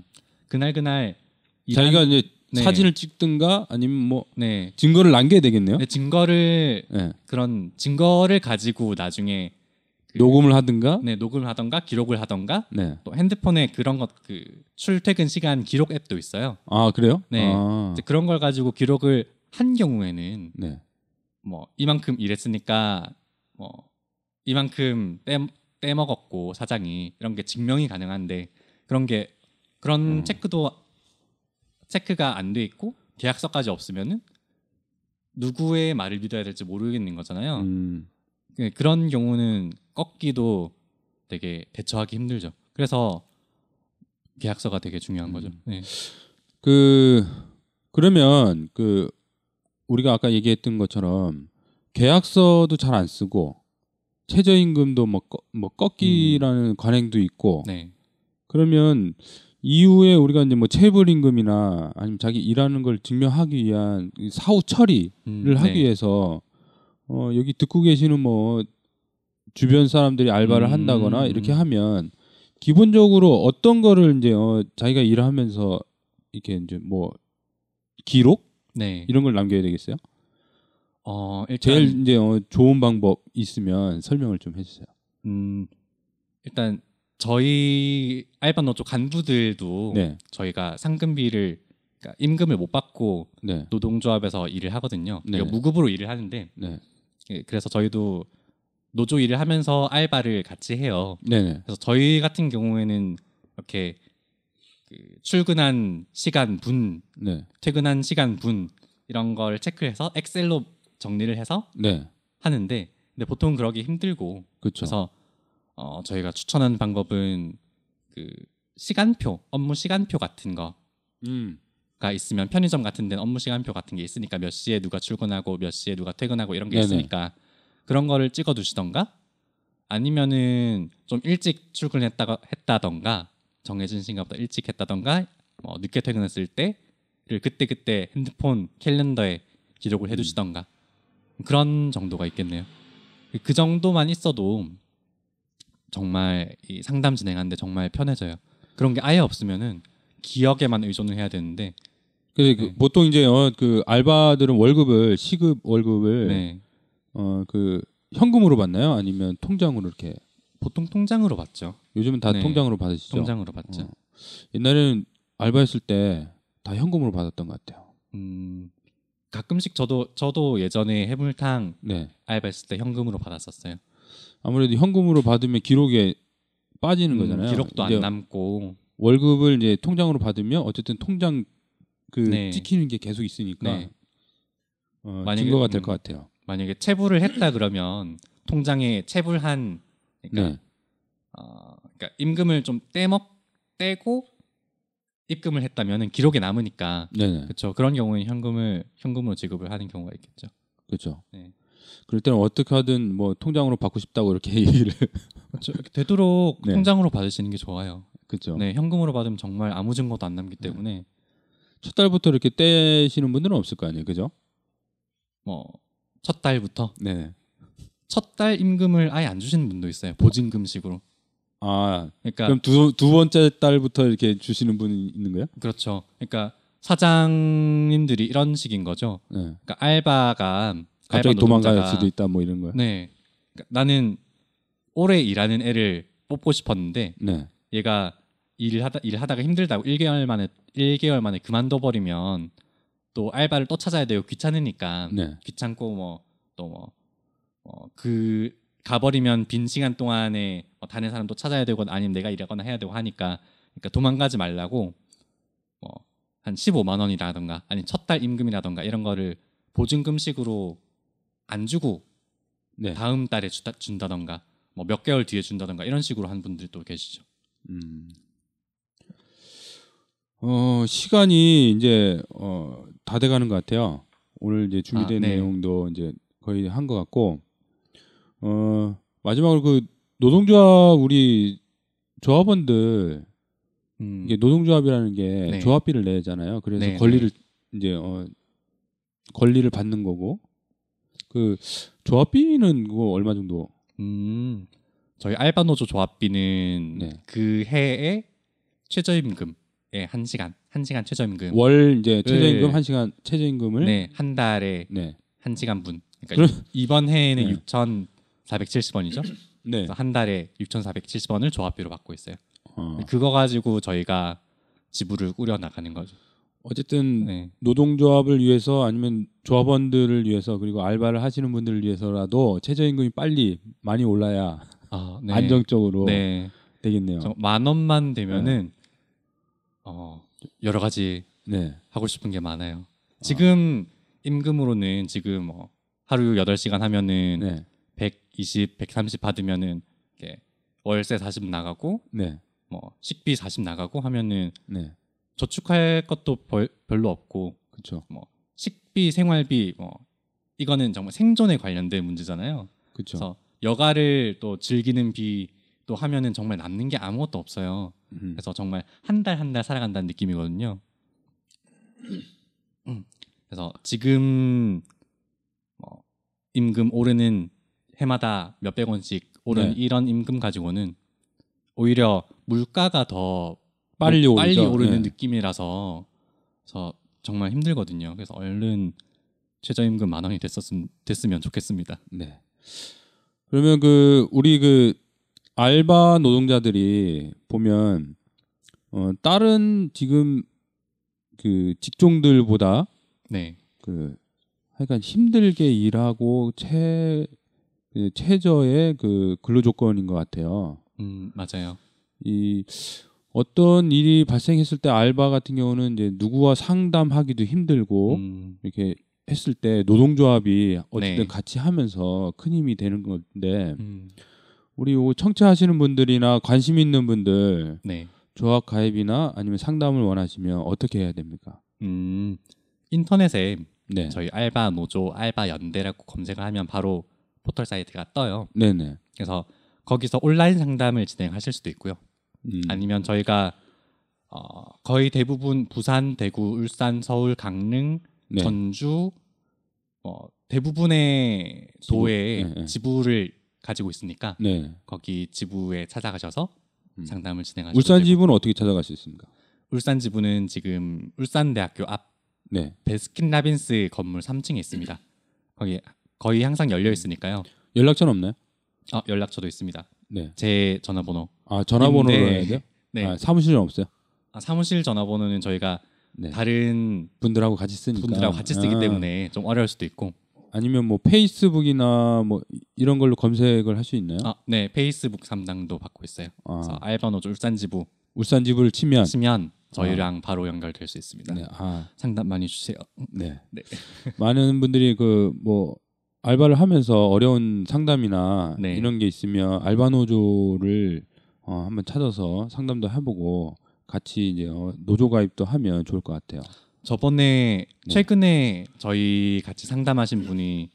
그날 그날 자기가 이제 네. 사진을 찍든가 아니면 뭐 네, 증거를 남겨야 되겠네요. 네, 증거를 네. 그런 증거를 가지고 나중에 그- 녹음을 하든가. 네, 녹음을 하던가 기록을 하던가 네. 또 핸드폰에 그런 것 그 출퇴근 시간 기록 앱도 있어요. 아 그래요? 네. 아, 이제 그런 걸 가지고 기록을 한 경우에는 네. 뭐 이만큼 일했으니까 뭐 이만큼 떼, 떼먹었고 사장이 이런 게 증명이 가능한데 그런 게 그런 음. 체크도 체크가 안 돼 있고 계약서까지 없으면은 누구의 말을 믿어야 될지 모르겠는 거잖아요. 음. 네, 그런 경우는 꺾기도 되게 대처하기 힘들죠. 그래서 계약서가 되게 중요한 거죠. 음. 네. 그 그러면 그 우리가 아까 얘기했던 것처럼 계약서도 잘 안 쓰고 최저임금도 뭐, 꺾, 뭐 꺾기라는 관행도 있고 네. 그러면 이후에 우리가 이제 뭐 체불 임금이나 아니면 자기 일하는 걸 증명하기 위한 이 사후 처리를 음, 하기 네. 위해서 어 여기 듣고 계시는 뭐 주변 사람들이 알바를 음, 한다거나 이렇게 음. 하면 기본적으로 어떤 거를 이제 어 자기가 일을 하면서 이렇게 이제 뭐 기록 네. 이런 걸 남겨야 되겠어요? 어, 일단 제일 이제 어 좋은 방법 있으면 설명을 좀 해주세요. 음, 일단 저희 알바노 쪽 간부들도 네, 저희가 상금비를 그러니까 임금을 못 받고 네, 노동조합에서 일을 하거든요. 네. 그러니까 무급으로 일을 하는데 네, 예, 그래서 저희도 노조 일을 하면서 알바를 같이 해요. 네, 네, 그래서 저희 같은 경우에는 이렇게 그 출근한 시간 분, 네, 퇴근한 시간 분 이런 걸 체크해서 엑셀로 정리를 해서 네, 하는데 근데 보통 그러기 힘들고 그렇죠. 그래서 어, 저희가 추천하는 방법은 그 시간표, 업무 시간표 같은 거가 음, 있으면 편의점 같은 데는 업무 시간표 같은 게 있으니까 몇 시에 누가 출근하고 몇 시에 누가 퇴근하고 이런 게 네네. 있으니까 그런 거를 찍어 두시던가 아니면은 좀 일찍 출근했다가 했다던가 정해진 시간보다 일찍 했다던가 뭐 늦게 퇴근했을 때를 그때 그때 핸드폰 캘린더에 기록을 해두시던가 그런 정도가 있겠네요. 그 정도만 있어도 정말 이 상담 진행하는데 정말 편해져요. 그런 게 아예 없으면은 기억에만 의존을 해야 되는데 그래서 그 네. 보통 이제 어, 그 알바들은 월급을 시급 월급을 네. 어그 현금으로 받나요? 아니면 통장으로 이렇게 보통 통장으로 받죠. 요즘은 다 네. 통장으로 받으시죠? 통장으로 받죠. 어. 옛날에는 알바했을 때 다 현금으로 받았던 것 같아요. 음, 가끔씩 저도 저도 예전에 해물탕 네. 알바했을 때 현금으로 받았었어요. 아무래도 현금으로 받으면 기록에 빠지는 음, 거잖아요. 기록도 안 남고 월급을 이제 통장으로 받으면 어쨌든 통장 그 네. 찍히는 게 계속 있으니까 네. 어, 만약에- 증거가 될 음. 것 같아요. 만약에 체불을 했다 그러면 통장에 체불한 그러니까, 네. 어, 그러니까 임금을 좀 떼먹 떼고 입금을 했다면은 기록에 남으니까. 그렇죠. 그런 경우에는 현금을 현금으로 지급을 하는 경우가 있겠죠. 그렇죠. 네. 그럴 때는 어떻게 하든 뭐 통장으로 받고 싶다고 이렇게 얘기를 그렇죠. 되도록 네. 통장으로 받으시는 게 좋아요. 그렇죠. 네, 현금으로 받으면 정말 아무 증거도 안 남기 때문에 첫 달부터 이렇게 떼시는 분들은 없을 거 아니에요, 그죠? 뭐 첫 달부터 네. 첫 달 임금을 아예 안 주시는 분도 있어요. 보증금식으로. 아 그러니까 그럼 두 두 번째 달부터 이렇게 주시는 분이 있는 거예요? 그렇죠. 그러니까 사장님들이 이런 식인 거죠. 네. 그러니까 알바가 갑자기 알바 도망갈 수도 있다 뭐 이런 거요. 네. 그러니까 나는 오래 일하는 애를 뽑고 싶었는데 네. 얘가 일을 하다 일을 하다가 힘들다고 1개월 만에 1개월 만에 그만둬 버리면 또 알바를 또 찾아야 되고 귀찮으니까 네. 귀찮고 뭐 또뭐그 가버리면 빈 시간 동안에 뭐 다른 사람도 찾아야 되고 아니면 내가 일하거나 해야 되고 하니까 그러니까 도망가지 말라고 뭐 한 15만 원이라던가 아니 첫 달 임금이라던가 이런 거를 보증금식으로 안 주고 네. 다음 달에 주다, 준다던가 뭐 몇 개월 뒤에 준다던가 이런 식으로 한 분들도 계시죠. 음. 어 시간이 이제 어 다 돼가는 것 같아요. 오늘 이제 준비된 아, 네. 내용도 이제 거의 한 것 같고 어 마지막으로 그 노동조합 우리 조합원들 음, 이게 노동조합이라는 게 네. 조합비를 내잖아요. 그래서 네, 권리를 이제 어 권리를 받는 거고 그 조합비는 그거 얼마 정도? 음, 저희 알바노조 조합비는 네. 그 해에 최저임금에 한 시간 한 시간 최저임금 월 이제 최저임금 네. 한 시간 최저임금을 네, 한 달에 네. 한 시간 분. 그러니까 그럼- 이번 해에는 네. 6,470원이죠. 네. 그래서 한 달에 6,470원을 조합비로 받고 있어요. 어. 그거 가지고 저희가 지불을 꾸려 나가는 거죠. 어쨌든 네. 노동조합을 위해서 아니면 조합원들을 위해서 그리고 알바를 하시는 분들을 위해서라도 최저임금이 빨리 많이 올라야 아, 네. 안정적으로 네. 되겠네요. 저만 원만 되면은 어, 여러 가지 네. 하고 싶은 게 많아요. 지금 임금으로는 지금 뭐 하루 8시간 하면은 네. 120, 130 받으면은 월세 40 나가고 네. 뭐 식비 40 나가고 하면은 네. 저축할 것도 벌- 별로 없고 그렇죠. 뭐 식비, 생활비 뭐 이거는 정말 생존에 관련된 문제잖아요. 그렇죠. 그래서 여가를 또 즐기는 비 또 하면은 정말 남는 게 아무것도 없어요. 음. 그래서 정말 한 달 한달 살아간다는 느낌이거든요. 음. 그래서 지금 뭐 임금 오르는 해마다 몇백 원씩 오르는 네. 이런 임금 가지고는 오히려 물가가 더 빨리 뭐. 빨리 오르는 네. 느낌이라서 그래서 정말 힘들거든요. 그래서 얼른 최저임금 만 원이 됐었음 됐으면 좋겠습니다. 네. 그러면 그 우리 그 알바 노동자들이 보면 어 다른 지금 그 직종들보다 네, 그 하여간 힘들게 일하고 최그 최저의 그 근로 조건인 것 같아요. 음 맞아요. 이 어떤 일이 발생했을 때 알바 같은 경우는 이제 누구와 상담하기도 힘들고 음, 이렇게 했을 때 노동조합이 어쨌든 네. 같이 하면서 큰 힘이 되는 건데 음, 우리 요 청취하시는 분들이나 관심 있는 분들 네. 조합 가입이나 아니면 상담을 원하시면 어떻게 해야 됩니까? 음, 인터넷에 네. 저희 알바 노조 알바 연대라고 검색을 하면 바로 포털 사이트가 떠요. 네네. 그래서 거기서 온라인 상담을 진행하실 수도 있고요. 음. 아니면 저희가 어, 거의 대부분 부산, 대구, 울산, 서울, 강릉, 네. 전주 어, 대부분의 지부? 도에 네, 네. 지부를 가지고 있으니까 네. 거기 지부에 찾아가셔서 음. 상담을 진행하시면 울산. 집은 어떻게 찾아갈 수 있습니까? 울산 지부는 지금 울산대학교 앞 네. 베스킨라빈스 건물 3층에 있습니다. 거기 거의 항상 열려 있으니까요. 연락처는 없나요? 어, 연락처도 있습니다. 네. 제 전화번호. 아 전화번호로 있는데, 해야 돼요? 네. 아, 사무실은 없어요? 아, 사무실 전화번호는 저희가 네. 다른 분들하고 같이 쓰니까. 분들하고 같이 쓰기 아, 때문에 좀 어려울 수도 있고. 아니면 뭐 페이스북이나 뭐 이런 걸로 검색을 할 수 있나요? 아, 네. 페이스북 담당도 받고 있어요. 그래서 아, 알바노조 울산지부 울산 집을 치면 치면 저희랑 바로 연결될 수 있습니다. 네. 아, 상담 많이 주세요. 네. 네. 많은 분들이 그 뭐 알바를 하면서 어려운 상담이나 네. 이런 게 있으면 알바 노조를 어, 한번 찾아서 상담도 해보고 같이 이제 어, 노조 가입도 하면 좋을 것 같아요. 저번에 네. 최근에 저희 같이 상담하신 분이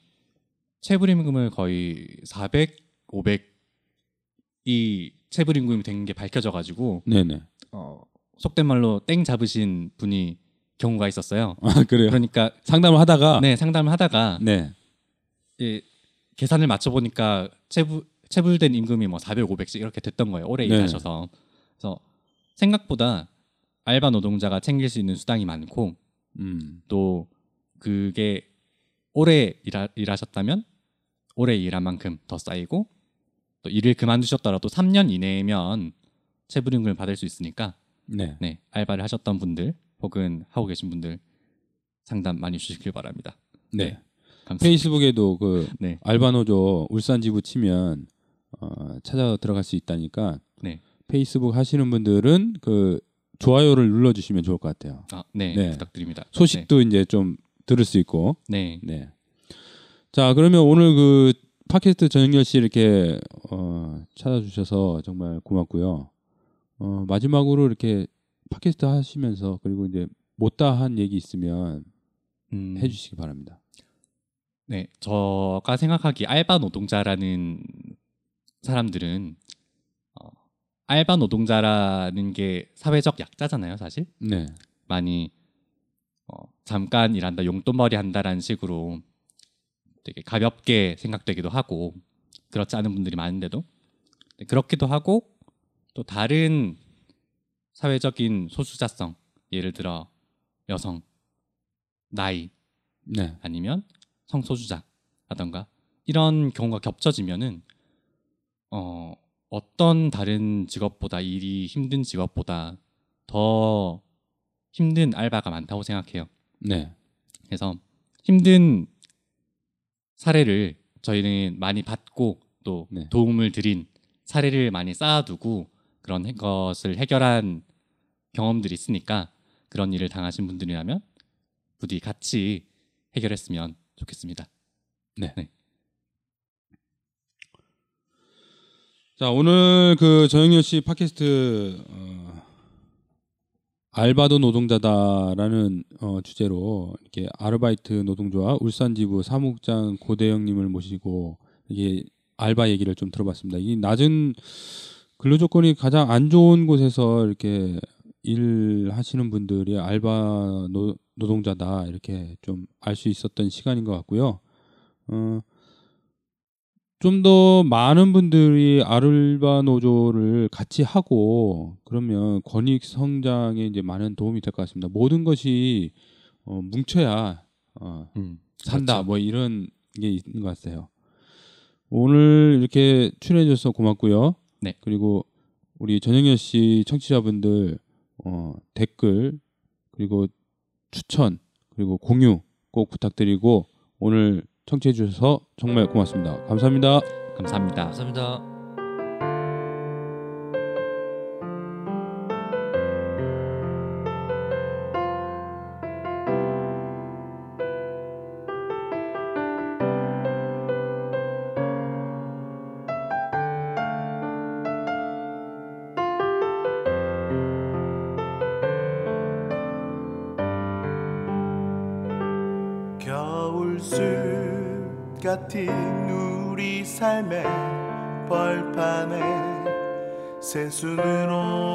체불임금을 거의 400, 500이 체불임금이 된 게 밝혀져 가지고 네네. 어, 속된 말로 땡 잡으신 분이 경우가 있었어요. 아 그래요. 그러니까 상담을 하다가 네 상담을 하다가 네. 예, 계산을 맞춰 보니까 체불 체불된 임금이 뭐 400, 500씩 이렇게 됐던 거예요. 오래 네. 일하셔서 그래서 생각보다 알바 노동자가 챙길 수 있는 수당이 많고 음. 또 그게 오래 일하, 일하셨다면 오래 일한 만큼 더 쌓이고 또 일을 그만두셨더라도 3년 이내면 체불임금을 받을 수 있으니까 네. 네 알바를 하셨던 분들 혹은 하고 계신 분들 상담 많이 주시길 바랍니다. 네. 감사합니다. 페이스북에도 그 네. 알바노조 울산 지부 치면 어, 찾아 들어갈 수 있다니까 네. 페이스북 하시는 분들은 그 좋아요를 눌러주시면 좋을 것 같아요. 아, 네, 네. 부탁드립니다. 소식도 이제 좀 들을 수 있고. 네. 네. 자 그러면 오늘 그 팟캐스트 전영열 씨 이렇게 어, 찾아주셔서 정말 고맙고요. 어, 마지막으로 이렇게 팟캐스트 하시면서 그리고 이제 못다 한 얘기 있으면 음, 해주시기 바랍니다. 네, 저가 생각하기 알바 노동자라는 사람들은 어, 알바 노동자라는 게 사회적 약자잖아요, 사실. 네. 많이 어, 잠깐 일한다, 용돈벌이 한다라는 식으로 되게 가볍게 생각되기도 하고 그렇지 않은 분들이 많은데도 네, 그렇기도 하고 또 다른 사회적인 소수자성, 예를 들어 여성, 나이 네. 아니면 성소수자라던가 이런 경우가 겹쳐지면은 어, 어떤 다른 직업보다 일이 힘든 직업보다 더 힘든 알바가 많다고 생각해요. 네. 그래서 힘든 사례를 저희는 많이 받고 또 네. 도움을 드린 사례를 많이 쌓아두고 그런 해- 것을 해결한 경험들이 있으니까 그런 일을 당하신 분들이라면 부디 같이 해결했으면 좋겠습니다. 자 오늘 그 정영열 씨 팟캐스트 어, 알바도 노동자다라는 어, 주제로 이렇게 아르바이트 노동조합 울산 지부 사무국장 고대영님을 모시고 이게 알바 얘기를 좀 들어봤습니다. 이 낮은 근로 조건이 가장 안 좋은 곳에서 이렇게 일하시는 분들이 알바 노, 노동자다 이렇게 좀 알 수 있었던 시간인 것 같고요. 어, 좀 더 많은 분들이 알바 노조를 같이 하고 그러면 권익 성장에 이제 많은 도움이 될 것 같습니다. 모든 것이 어, 뭉쳐야 어, 음, 산다 그렇죠. 뭐 이런 게 있는 것 같아요. 오늘 이렇게 출연해 주셔서 고맙고요. 네. 그리고 우리 전영현 씨 청취자분들 어, 댓글 그리고 추천 그리고 공유 꼭 부탁드리고 오늘 청취해 주셔서 정말 고맙습니다. 감사합니다. 감사합니다. 감사합니다. 같은 우리 삶의 벌판에 새 순으로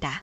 OHPR입니다.